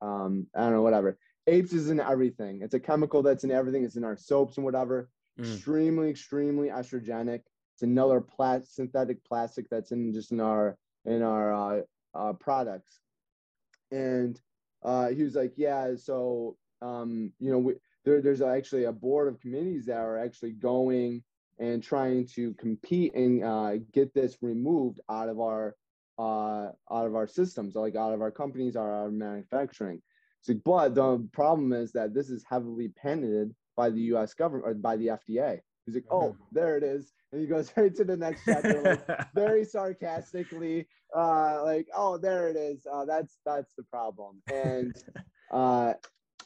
um, I don't know, whatever. Apes is in everything. It's a chemical that's in everything. It's in our soaps and whatever. Mm. Extremely, extremely estrogenic. It's another plat- synthetic plastic that's in just in our in our uh, uh, products. And uh, he was like, yeah. So um, you know, we, there, there's actually a board of committees that are actually going and trying to compete and uh, get this removed out of our uh, out of our systems, like out of our companies, our, manufacturing. So, but the problem is that this is heavily patented by the U.S. government or by the FDA. He's like, oh, mm-hmm. there it is, and he goes right to the next chapter, like, very sarcastically, uh, like, oh, there it is. Uh, that's that's the problem, and uh,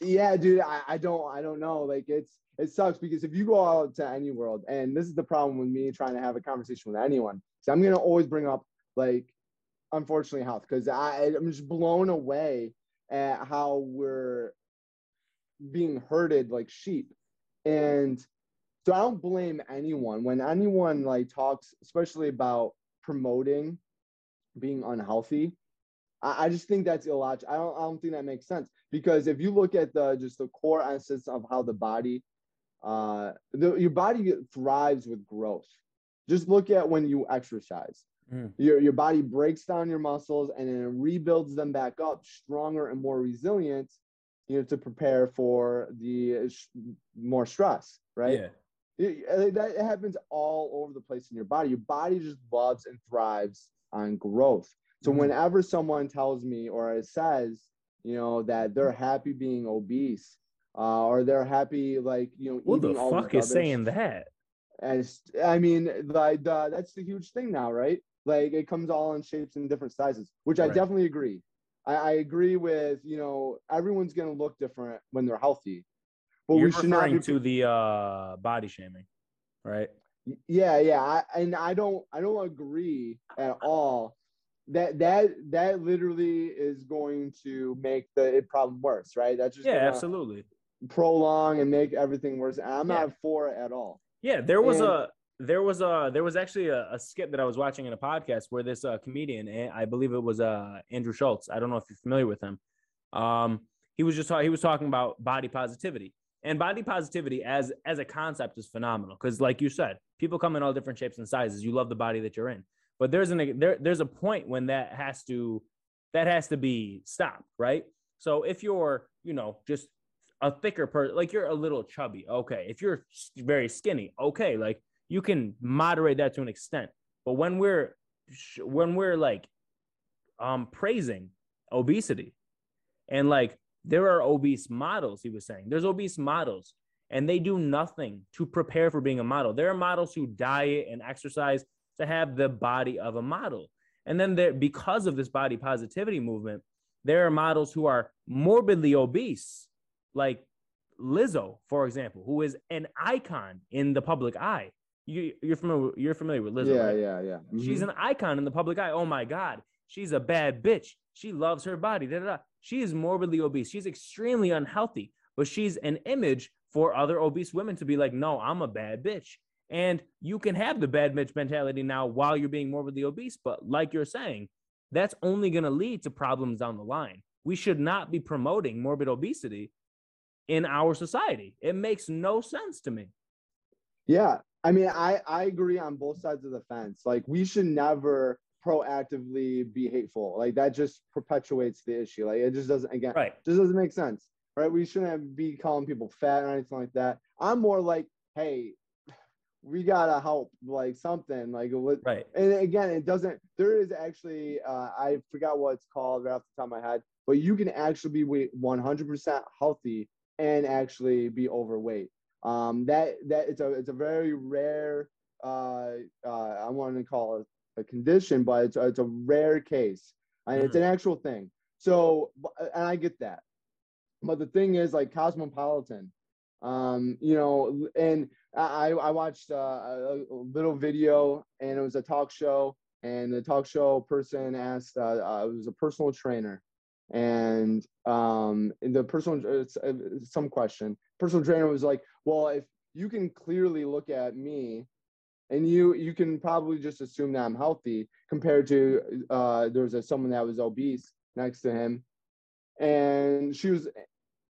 yeah, dude, I, I don't I don't know. Like, it's it sucks because if you go out to any world, and this is the problem with me trying to have a conversation with anyone, so I'm gonna always bring up like unfortunately health because I'm just blown away at how we're being herded like sheep. And so I don't blame anyone when anyone like talks, especially about promoting being unhealthy. I, I just think that's illogical. I don't, I don't think that makes sense because if you look at the just the core essence of how the body, uh, the, your body thrives with growth. Just look at when you exercise. Mm. Your, your body breaks down your muscles and then it rebuilds them back up stronger and more resilient, you know, to prepare for the more stress, right? Yeah. It, that happens all over the place in your body. Your body just loves and thrives on growth. So mm. whenever someone tells me or says, you know, that they're happy being obese, uh, or they're happy like you know, who the fuck is saying that? As I mean, like uh, that's the huge thing now, right? Like it comes all in shapes and different sizes, which I definitely agree. I, I, agree with you know everyone's gonna look different when they're healthy, but You're we should not be... to the uh, body shaming, right? Yeah, yeah, I, and I don't I don't agree at all. That that that literally is going to make the problem worse, right? That's just yeah, absolutely prolong and make everything worse. I'm yeah. not for it at all. Yeah, there was and, a there was a there was actually a, a, skit that I was watching in a podcast where this uh, comedian, eh, I believe it was uh, Andrew Schulz. I don't know if you're familiar with him. Um, he was just he was talking about body positivity and body positivity as as a concept is phenomenal because, like you said, people come in all different shapes and sizes. You love the body that you're in, but there's an there there's a point when that has to that has to be stopped, right? So if you're you know just a thicker person, like you're a little chubby, okay. If you're very skinny, okay, like you can moderate that to an extent. But when we're when we're like um praising obesity and like there are obese models, he was saying there's obese models and they do nothing to prepare for being a model. There are models who diet and exercise to have the body of a model. And then there, because of this body positivity movement, there are models who are morbidly obese, like Lizzo, for example, who is an icon in the public eye. You, are familiar. You're familiar with Lizzo, yeah, right? yeah, yeah. Mm-hmm. She's an icon in the public eye. Oh my God, she's a bad bitch. She loves her body. Da, da, da. She is morbidly obese. She's extremely unhealthy, but she's an image for other obese women to be like, no, I'm a bad bitch. And you can have the bad bitch mentality now while you're being morbidly obese. But like you're saying, that's only going to lead to problems down the line. We should not be promoting morbid obesity in our society. It makes no sense to me. Yeah. I mean, I, I agree on both sides of the fence. Like, we should never proactively be hateful. Like, that just perpetuates the issue. Like, it just doesn't, again, right. just doesn't make sense. Right. We shouldn't be calling people fat or anything like that. I'm more like, hey, we gotta help like something like what right and again it doesn't there is actually uh, i forgot what it's called right off the top of my head but you can actually be 100% healthy and actually be overweight um that that it's a it's a very rare uh uh i want to call it a condition but it's a, it's a rare case and mm-hmm. it's an actual thing. So and i get that. But the thing is like cosmopolitan um, you know, and I, I watched uh, a, a little video and it was a talk show and the talk show person asked, uh, uh, it was a personal trainer and um, the personal, uh, some question, personal trainer was like, well, if you can clearly look at me and you, you can probably just assume that I'm healthy compared to, uh, there was a, someone that was obese next to him and she was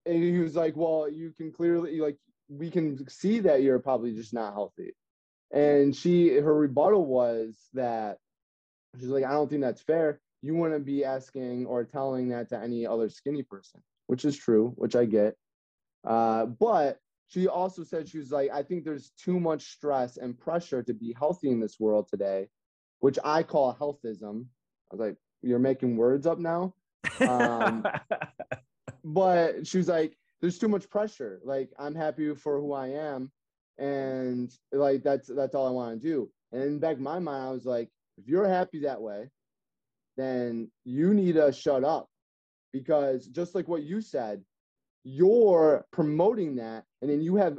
and he was like, "Well, you can clearly like we can see that you're probably just not healthy." And she her rebuttal was that she's like, "I don't think that's fair. You wouldn't be asking or telling that to any other skinny person," which is true, which I get. Uh, but she also said she was like, "I think there's too much stress and pressure to be healthy in this world today," which I call healthism. I was like, "You're making words up now." Um, but she was like, there's too much pressure. Like I'm happy for who I am, and like that's that's all I want to do. And in back of my mind, I was like, if you're happy that way, then you need to shut up, because just like what you said, you're promoting that, and then you have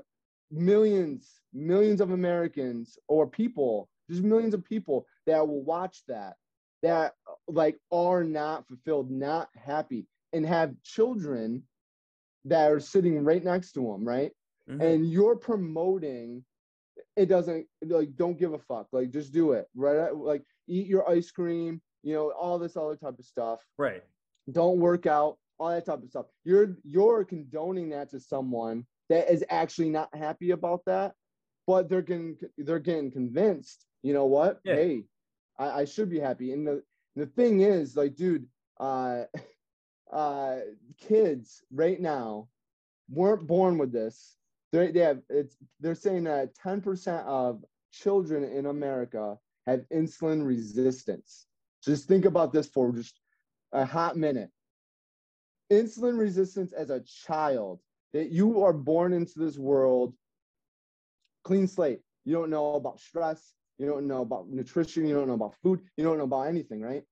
millions, millions of Americans or people, just millions of people that will watch that that like are not fulfilled, not happy and have children that are sitting right next to them, right? Mm-hmm. And you're promoting it doesn't like don't give a fuck. Like just do it. Right? Like eat your ice cream, you know, all this other type of stuff. Right. Don't work out, all that type of stuff. You're you're condoning that to someone that is actually not happy about that, but they're getting they're getting convinced, you know what? Yeah. Hey, I, I should be happy. And the the thing is, like, dude, uh uh, kids right now weren't born with this. They, they have it's they're saying that 10% of children in America have insulin resistance. Just think about this for just a hot minute. Insulin resistance as a child, that you are born into this world clean slate. You don't know about stress, you don't know about nutrition, you don't know about food, you don't know about anything, right?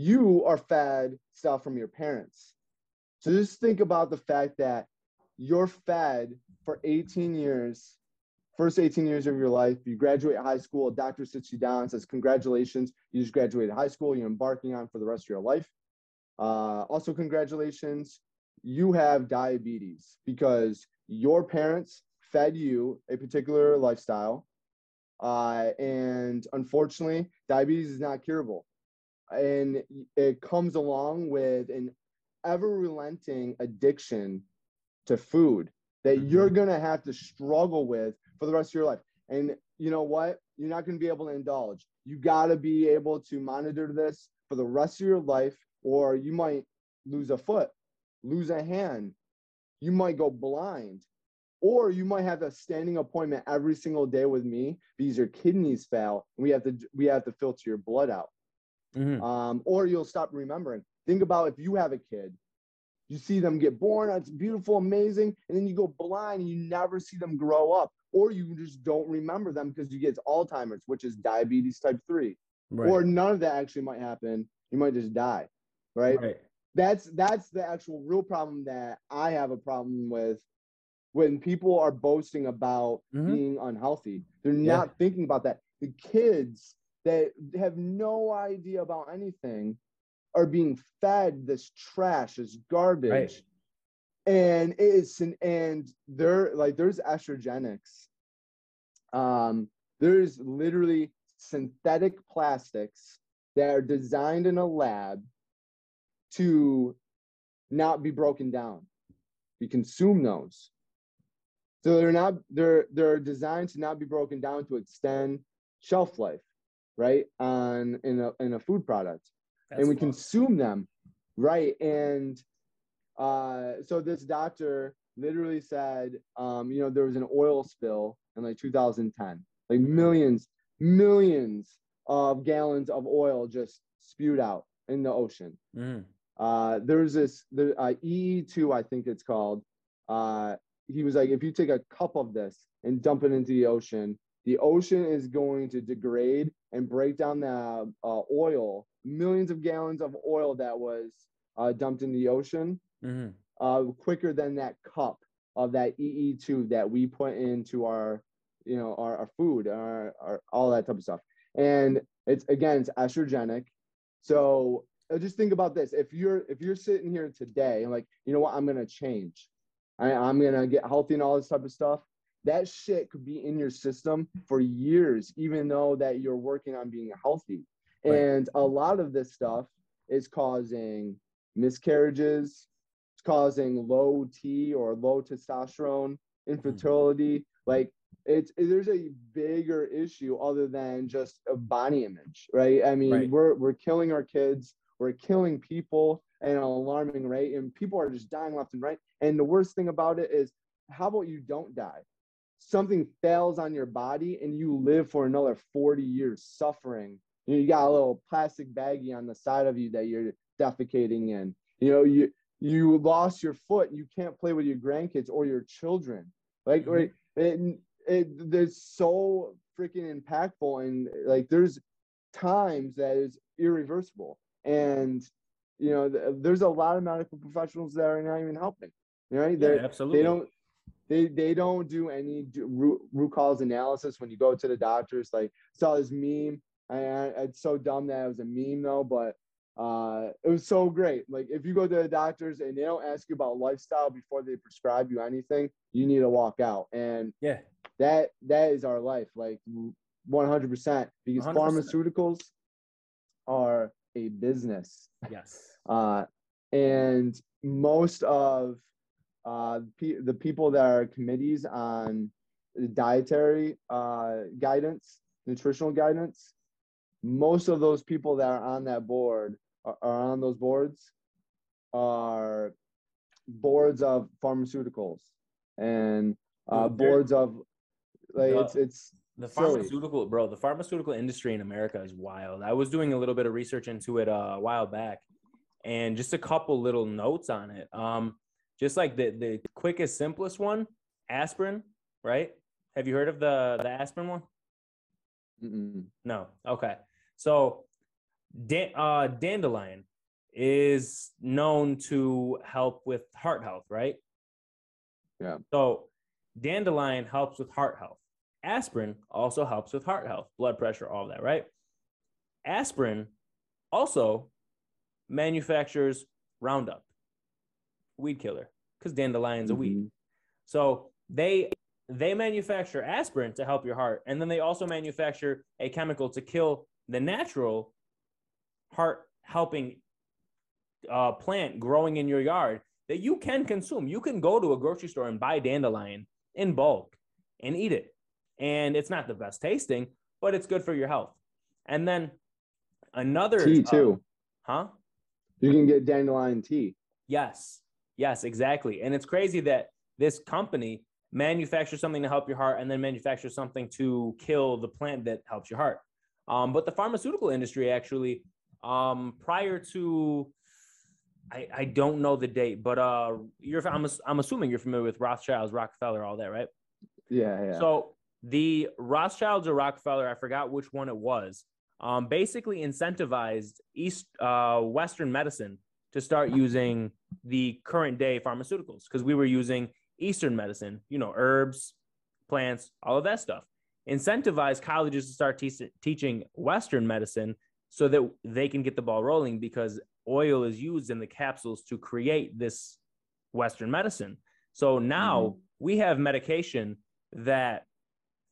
you are fed stuff from your parents. So just think about the fact that you're fed for 18 years, first 18 years of your life. You graduate high school, a doctor sits you down and says, Congratulations, you just graduated high school, you're embarking on for the rest of your life. Uh, also, congratulations, you have diabetes because your parents fed you a particular lifestyle. Uh, and unfortunately, diabetes is not curable and it comes along with an ever relenting addiction to food that mm-hmm. you're going to have to struggle with for the rest of your life and you know what you're not going to be able to indulge you got to be able to monitor this for the rest of your life or you might lose a foot lose a hand you might go blind or you might have a standing appointment every single day with me because your kidneys fail and we have to we have to filter your blood out mm-hmm. um, or you'll stop remembering. Think about if you have a kid, you see them get born, it's beautiful, amazing, and then you go blind and you never see them grow up. or you just don't remember them because you get Alzheimer's, which is diabetes type three, Right. or none of that actually might happen. You might just die, right? right. That's that's the actual real problem that I have a problem with when people are boasting about Mhm. being unhealthy. They're Yeah. not thinking about that. The kids that have no idea about anything are being fed this trash, this garbage. Right. And it's an, and they're like there's estrogenics. Um, there's literally synthetic plastics that are designed in a lab to not be broken down. We consume those. So they're not they're they're designed to not be broken down to extend shelf life, right? On in a in a food product. That's and we consume them, right? And uh so this doctor literally said um you know there was an oil spill in like 2010. Like millions millions of gallons of oil just spewed out in the ocean Mhm. Uh, there's this the uh, EE2, I think it's called. Uh, he was like, if you take a cup of this and dump it into the ocean, the ocean is going to degrade and break down the uh, oil, millions of gallons of oil that was uh, dumped in the ocean, Mhm. uh, quicker than that cup of that EE2 that we put into our, you know, our, our food, our, our all that type of stuff. And it's again, it's estrogenic. So Uh, just think about this: if you're if you're sitting here today and like, you know what, I'm gonna change, I, I'm gonna get healthy and all this type of stuff. That shit could be in your system for years, even though that you're working on being healthy. Right. And a lot of this stuff is causing miscarriages, it's causing low T or low testosterone, infertility. Like it's there's a bigger issue other than just a body image, right? I mean, Right. we're we're killing our kids, we're killing people at an alarming rate, and people are just dying left and right. And the worst thing about it is, how about you don't die? Something fails on your body and you live for another 40 years suffering. You, know, you got a little plastic baggie on the side of you that you're defecating in. You know, you you lost your foot, you can't play with your grandkids or your children. Like Mhm. right, it, it it's so freaking impactful and like there's times that is irreversible and you know th- there's a lot of medical professionals that are not even helping right Yeah, They're- absolutely. they don't they they don't do any do- root, root cause analysis when you go to the doctors like saw this meme I, I it's so dumb that it was a meme though but uh it was so great like if you go to the doctors and they don't ask you about lifestyle before they prescribe you anything you need to walk out and Yeah. that that is our life like 100% because 100%. pharmaceuticals are a business Yes. uh, and most of uh, pe- the people that are committees on dietary uh, guidance, nutritional guidance, most of those people that are on that board are, are on those boards are boards of pharmaceuticals and uh, boards of like it's it's The pharmaceutical, bro, the pharmaceutical industry in America is wild. I was doing a little bit of research into it uh, a while back, and just a couple little notes on it. Um, just like the the quickest, simplest one, aspirin, right? Have you heard of the the aspirin one? mm-mm. No. Okay. So, dan- uh, dandelion is known to help with heart health, right? Yeah. So, dandelion helps with heart health. Aspirin also helps with heart health, blood pressure, all that, right? Aspirin also manufactures Roundup, weed killer, because dandelion's a weed. Mhm. So they they manufacture aspirin to help your heart, and then they also manufacture a chemical to kill the natural heart helping uh, plant growing in your yard that you can consume. You can go to a grocery store and buy dandelion in bulk and eat it, and it's not the best tasting, but it's good for your health. And then another tea uh, too huh? you can get dandelion tea Yes. Yes, exactly. And it's crazy that this company manufactures something to help your heart and then manufactures something to kill the plant that helps your heart. Um, but the pharmaceutical industry actually, um, prior to, I, I don't know the date, but uh, you're I'm, I'm assuming you're familiar with Rothschilds, Rockefeller, all that, right? Yeah, yeah. So the Rothschilds or Rockefeller, I forgot which one it was, um, basically incentivized East uh, Western medicine to start using the current day pharmaceuticals because we were using Eastern medicine, you know, herbs, plants, all of that stuff. Incentivized colleges to start te- teaching Western medicine so that they can get the ball rolling because oil is used in the capsules to create this Western medicine. So now mm-hmm. we have medication that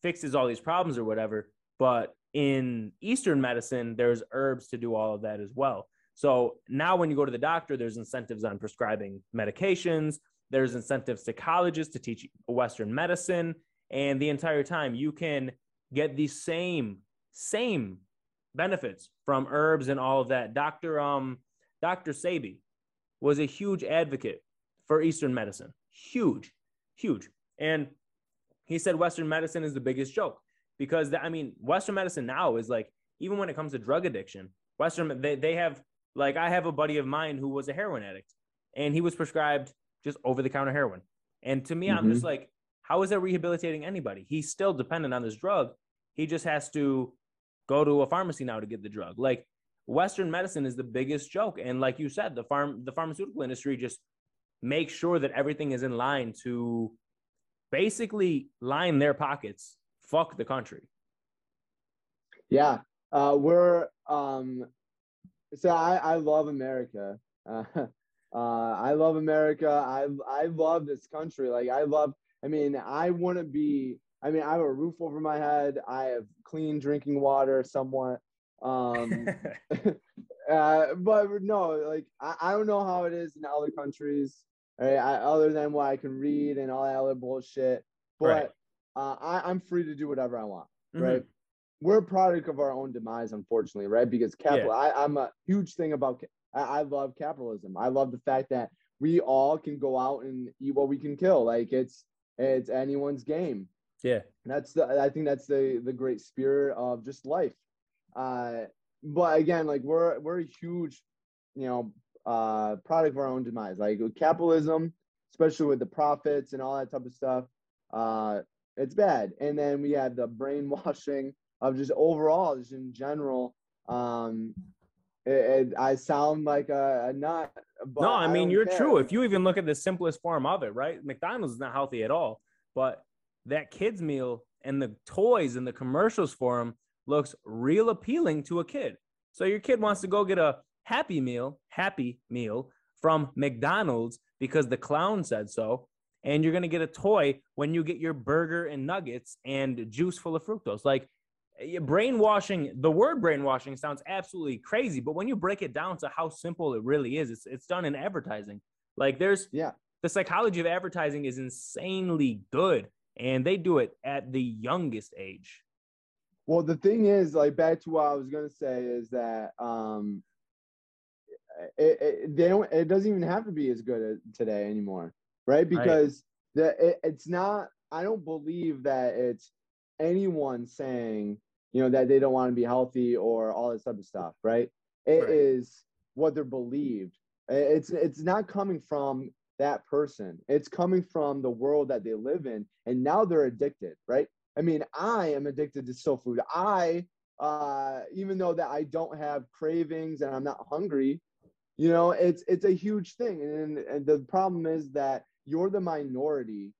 fixes all these problems or whatever, but in Eastern medicine, there's herbs to do all of that as well. So now when you go to the doctor, there's incentives on prescribing medications, there's incentives to colleges to teach Western medicine. And the entire time you can get the same, same benefits from herbs and all of that. Dr. Um, Dr. Sebi was a huge advocate for Eastern medicine. Huge, huge. And he said Western medicine is the biggest joke because the, I mean, Western medicine now is like, even when it comes to drug addiction, Western, they, they have, like, I have a buddy of mine who was a heroin addict and he was prescribed just over the counter heroin. And to me, mm-hmm. I'm just like, how is that rehabilitating anybody? He's still dependent on this drug. He just has to go to a pharmacy now to get the drug. Like Western medicine is the biggest joke. And like you said, the farm the pharmaceutical industry just makes sure that everything is in line to basically line their pockets. Fuck the country. Yeah. Uh, we're um so I, I love America. Uh, uh, I love America. I I love this country. Like I love. I mean, I want to be. I mean, I have a roof over my head. I have clean drinking water, somewhat. Um, uh, but no, like I, I don't know how it is in other countries, right? I, other than what I can read and all that other bullshit. But right. uh, I, I'm free to do whatever I want, mm-hmm. right? We're a product of our own demise, unfortunately, right? Because capital. Yeah. I, I'm a huge thing about I, I love capitalism. I love the fact that we all can go out and eat what we can kill. Like it's it's anyone's game. Yeah. That's the I think that's the the great spirit of just life. Uh but again, like we're we're a huge, you know, uh product of our own demise. Like capitalism, especially with the profits and all that type of stuff, uh it's bad. And then we have the brainwashing of just overall, just in general, um, it, it, I sound like a, a nut. no, I mean I you're care. true. If you even look at the simplest form of it, right? McDonald's is not healthy at all, but that kids meal and the toys and the commercials for them looks real appealing to a kid. So your kid wants to go get a happy meal, happy meal from McDonald's because the clown said so. And you're going to get a toy when you get your burger and nuggets and juice full of fructose. Like brainwashing the word brainwashing sounds absolutely crazy but when you break it down to how simple it really is it's, it's done in advertising like there's yeah the psychology of advertising is insanely good and they do it at the youngest age well the thing is like back to what i was going to say is that um it, it, they don't it doesn't even have to be as good today anymore right because right. the it, it's not i don't believe that it's anyone saying you know, that they don't want to be healthy or all this type of stuff, right? It right. is what they're believed. It's it's not coming from that person. It's coming from the world that they live in, and now they're addicted, right? I mean, I am addicted to soul food. I, uh, even though that I don't have cravings and I'm not hungry, you know, it's it's a huge thing. And, and the problem is that you're the minority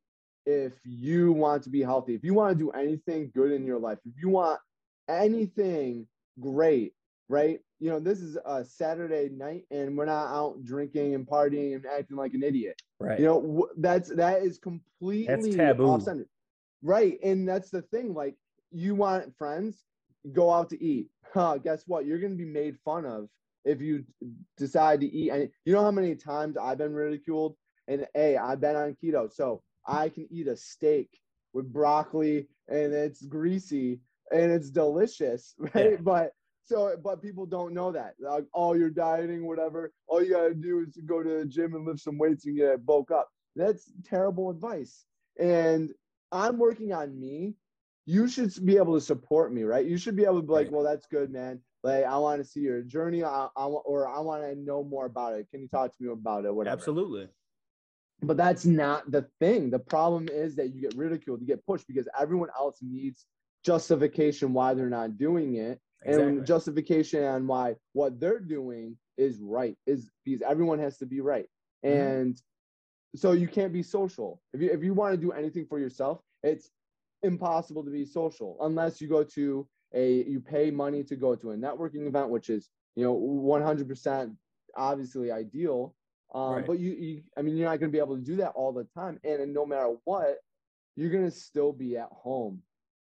if you want to be healthy. If you want to do anything good in your life, if you want anything great, right? You know, this is a Saturday night and we're not out drinking and partying and acting like an idiot. Right. You know, that's that is completely that's taboo. off-centered. Right. And that's the thing. Like, you want friends, go out to eat. Huh, guess what? You're gonna be made fun of if you decide to eat. And you know how many times I've been ridiculed? And hey, I've been on keto, so I can eat a steak with broccoli and it's greasy and it's delicious, right? Yeah. But so, but people don't know that. Like, oh, you're dieting, whatever. All you gotta do is go to the gym and lift some weights and get bulk up. That's terrible advice. And I'm working on me. You should be able to support me, right? You should be able to be like, well, that's good, man. Like, I want to see your journey, I, I or I want to know more about it. Can you talk to me about it? Whatever. Absolutely. but that's not the thing. The problem is that you get ridiculed, you get pushed because everyone else needs justification why they're not doing it. Exactly. And justification on why what they're doing is right is because everyone has to be right. Mm-hmm. And so you can't be social. If you if you want to do anything for yourself, it's impossible to be social unless you go to a you pay money to go to a networking event, which is you know 100% obviously ideal. Um, right. But you, you, I mean, you're not going to be able to do that all the time. And, and no matter what, you're going to still be at home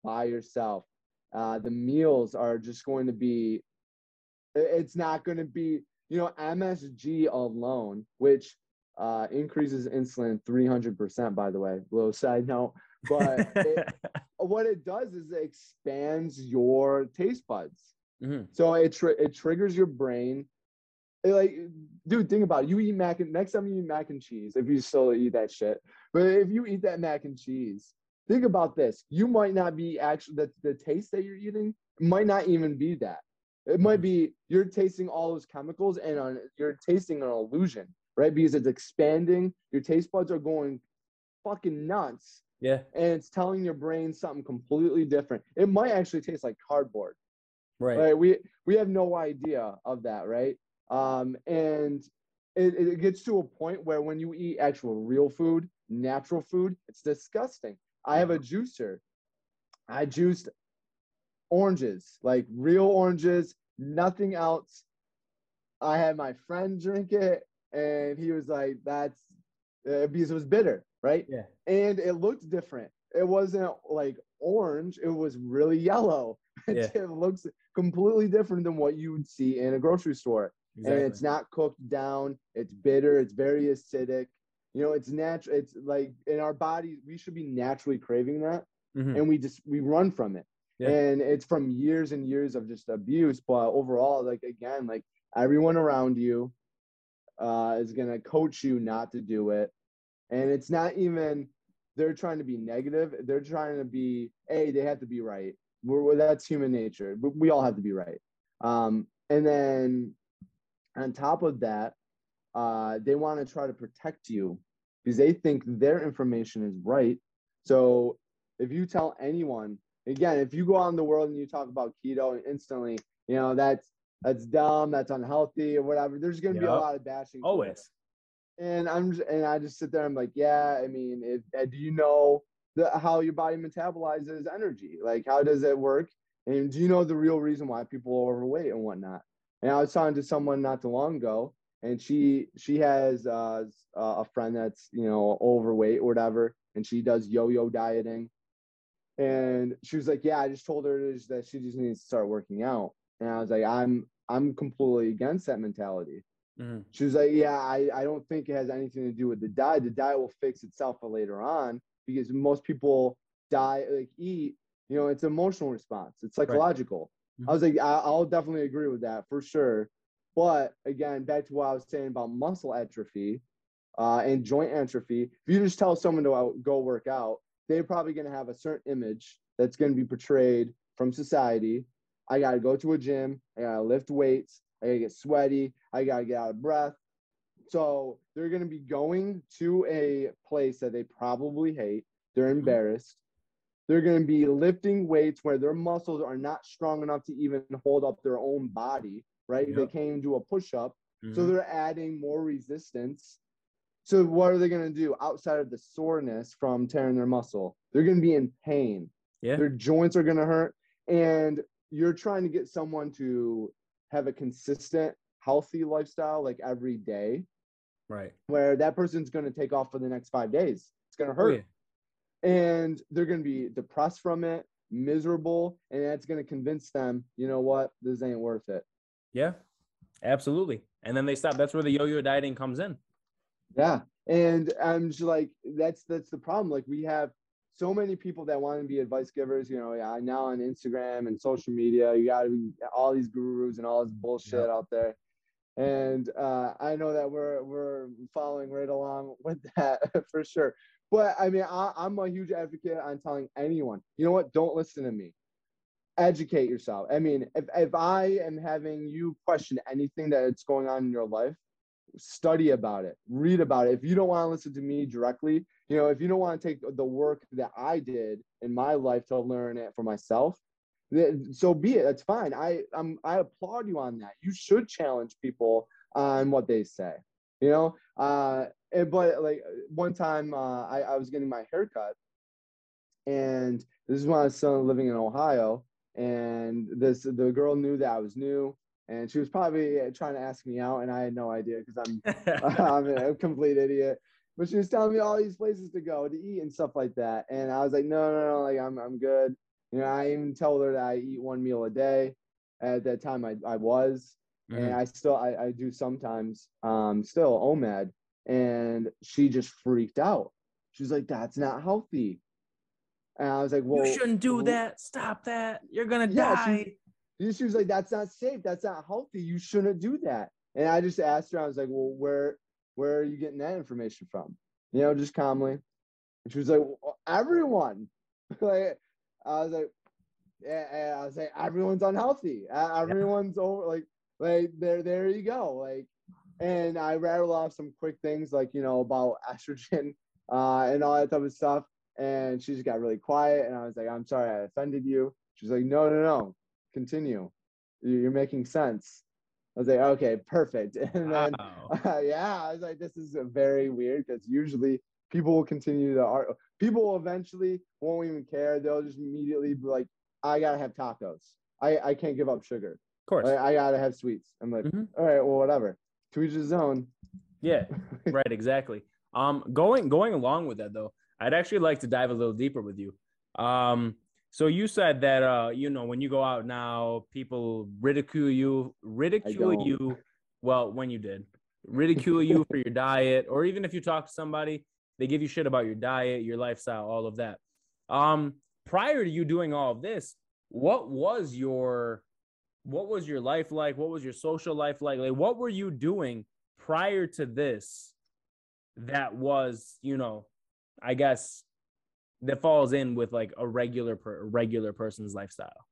by yourself. Uh, the meals are just going to be, it's not going to be, you know, MSG alone, which uh, increases insulin 300%, by the way, little side note. But it, what it does is it expands your taste buds. Mm-hmm. So it, tr- it triggers your brain. It like, dude, think about it. You eat mac and next time you eat mac and cheese, if you still eat that shit, but if you eat that mac and cheese, think about this. You might not be actually the, the taste that you're eating might not even be that. It might be you're tasting all those chemicals and on, you're tasting an illusion, right? Because it's expanding. Your taste buds are going fucking nuts. Yeah. And it's telling your brain something completely different. It might actually taste like cardboard. Right. Right. We we have no idea of that, right? Um, and it, it gets to a point where when you eat actual real food, natural food, it's disgusting. I have a juicer. I juiced oranges, like real oranges, nothing else. I had my friend drink it, and he was like, "That's uh, because it was bitter, right?" Yeah. And it looked different. It wasn't like orange; it was really yellow. Yeah. it looks completely different than what you would see in a grocery store. Exactly. And it's not cooked down. It's bitter. It's very acidic you know it's natural it's like in our bodies we should be naturally craving that mm-hmm. and we just we run from it yeah. and it's from years and years of just abuse but overall like again like everyone around you uh, is going to coach you not to do it and it's not even they're trying to be negative they're trying to be a they have to be right we're, that's human nature we all have to be right um, and then on top of that uh, they want to try to protect you because they think their information is right. So if you tell anyone, again, if you go out in the world and you talk about keto and instantly, you know, that's that's dumb, that's unhealthy, or whatever, there's gonna yep. be a lot of bashing. Always. And I'm just, and I just sit there. I'm like, yeah. I mean, if, uh, do you know the, how your body metabolizes energy? Like, how does it work? And do you know the real reason why people are overweight and whatnot? And I was talking to someone not too long ago, and she she has uh, a friend that's you know overweight or whatever, and she does yo-yo dieting. And she was like, "Yeah, I just told her that she just needs to start working out." And I was like, "I'm I'm completely against that mentality." Mm-hmm. She was like, "Yeah, I I don't think it has anything to do with the diet. The diet will fix itself later on because most people die like eat. You know, it's an emotional response. It's psychological." Right. Mm-hmm. I was like, I, I'll definitely agree with that for sure. But again, back to what I was saying about muscle atrophy uh, and joint atrophy. If you just tell someone to go work out, they're probably going to have a certain image that's going to be portrayed from society. I got to go to a gym. I got to lift weights. I got to get sweaty. I got to get out of breath. So they're going to be going to a place that they probably hate. They're mm-hmm. embarrassed. They're going to be lifting weights where their muscles are not strong enough to even hold up their own body right? Yep. They can't do a push up. Mm-hmm. So they're adding more resistance. So what are they going to do outside of the soreness from tearing their muscle? They're going to be in pain. Yeah. Their joints are going to hurt. And you're trying to get someone to have a consistent, healthy lifestyle like every day. Right. Where that person's going to take off for the next five days. It's going to oh, hurt. Oh, yeah. And they're going to be depressed from it, miserable. And that's going to convince them, you know what, this ain't worth it. Yeah, absolutely. And then they stop. That's where the yo-yo dieting comes in. Yeah, and I'm just like, that's that's the problem. Like we have so many people that want to be advice givers. You know, yeah, now on Instagram and social media, you got to be all these gurus and all this bullshit out there. And uh, I know that we're we're following right along with that for sure. But I mean, I, I'm a huge advocate on telling anyone, you know what, don't listen to me educate yourself. I mean, if, if I am having you question anything that's going on in your life, study about it, read about it. If you don't want to listen to me directly, you know, if you don't want to take the work that I did in my life to learn it for myself, then so be it. That's fine. I I'm I applaud you on that. You should challenge people on what they say. You know, uh, but like one time uh, I, I was getting my haircut, and this is when I was still living in Ohio, and this the girl knew that I was new, and she was probably trying to ask me out, and I had no idea because I'm I'm a complete idiot. But she was telling me all these places to go to eat and stuff like that, and I was like, no, no, no, like I'm I'm good. You know, I even told her that I eat one meal a day. At that time, I I was, mm-hmm. and I still I, I do sometimes um still OMAD, and she just freaked out. She's like, that's not healthy. And I was like, well, you shouldn't do that. Stop that. You're gonna yeah, die. She, she was like, that's not safe. That's not healthy. You shouldn't do that. And I just asked her, I was like, well, where where are you getting that information from? You know, just calmly. And she was like, well, everyone. like I was like, yeah, I was like, everyone's unhealthy. Everyone's yeah. over like like there there you go. Like and I rattled off some quick things like, you know, about estrogen uh and all that type of stuff and she just got really quiet and i was like i'm sorry i offended you she's like no no no continue you're making sense i was like okay perfect. And then uh, yeah i was like this is very weird because usually people will continue to art people will eventually won't even care. They'll just immediately be like i gotta have tacos. I i can't give up sugar. Of course. I, I gotta have sweets. I'm like mm-hmm. All right well whatever. To each his own. Yeah. Right exactly. Um going going along with that though I'd actually like to dive a little deeper with you. Um, so you said that uh, you know, when you go out now, people ridicule you, ridicule you. Well, when you did, ridicule you for your diet, or even if you talk to somebody, they give you shit about your diet, your lifestyle, all of that. Um, prior to you doing all of this, what was your what was your life like? What was your social life like? Like, what were you doing prior to this that was, you know, I guess that falls in with like a regular per, regular person's lifestyle.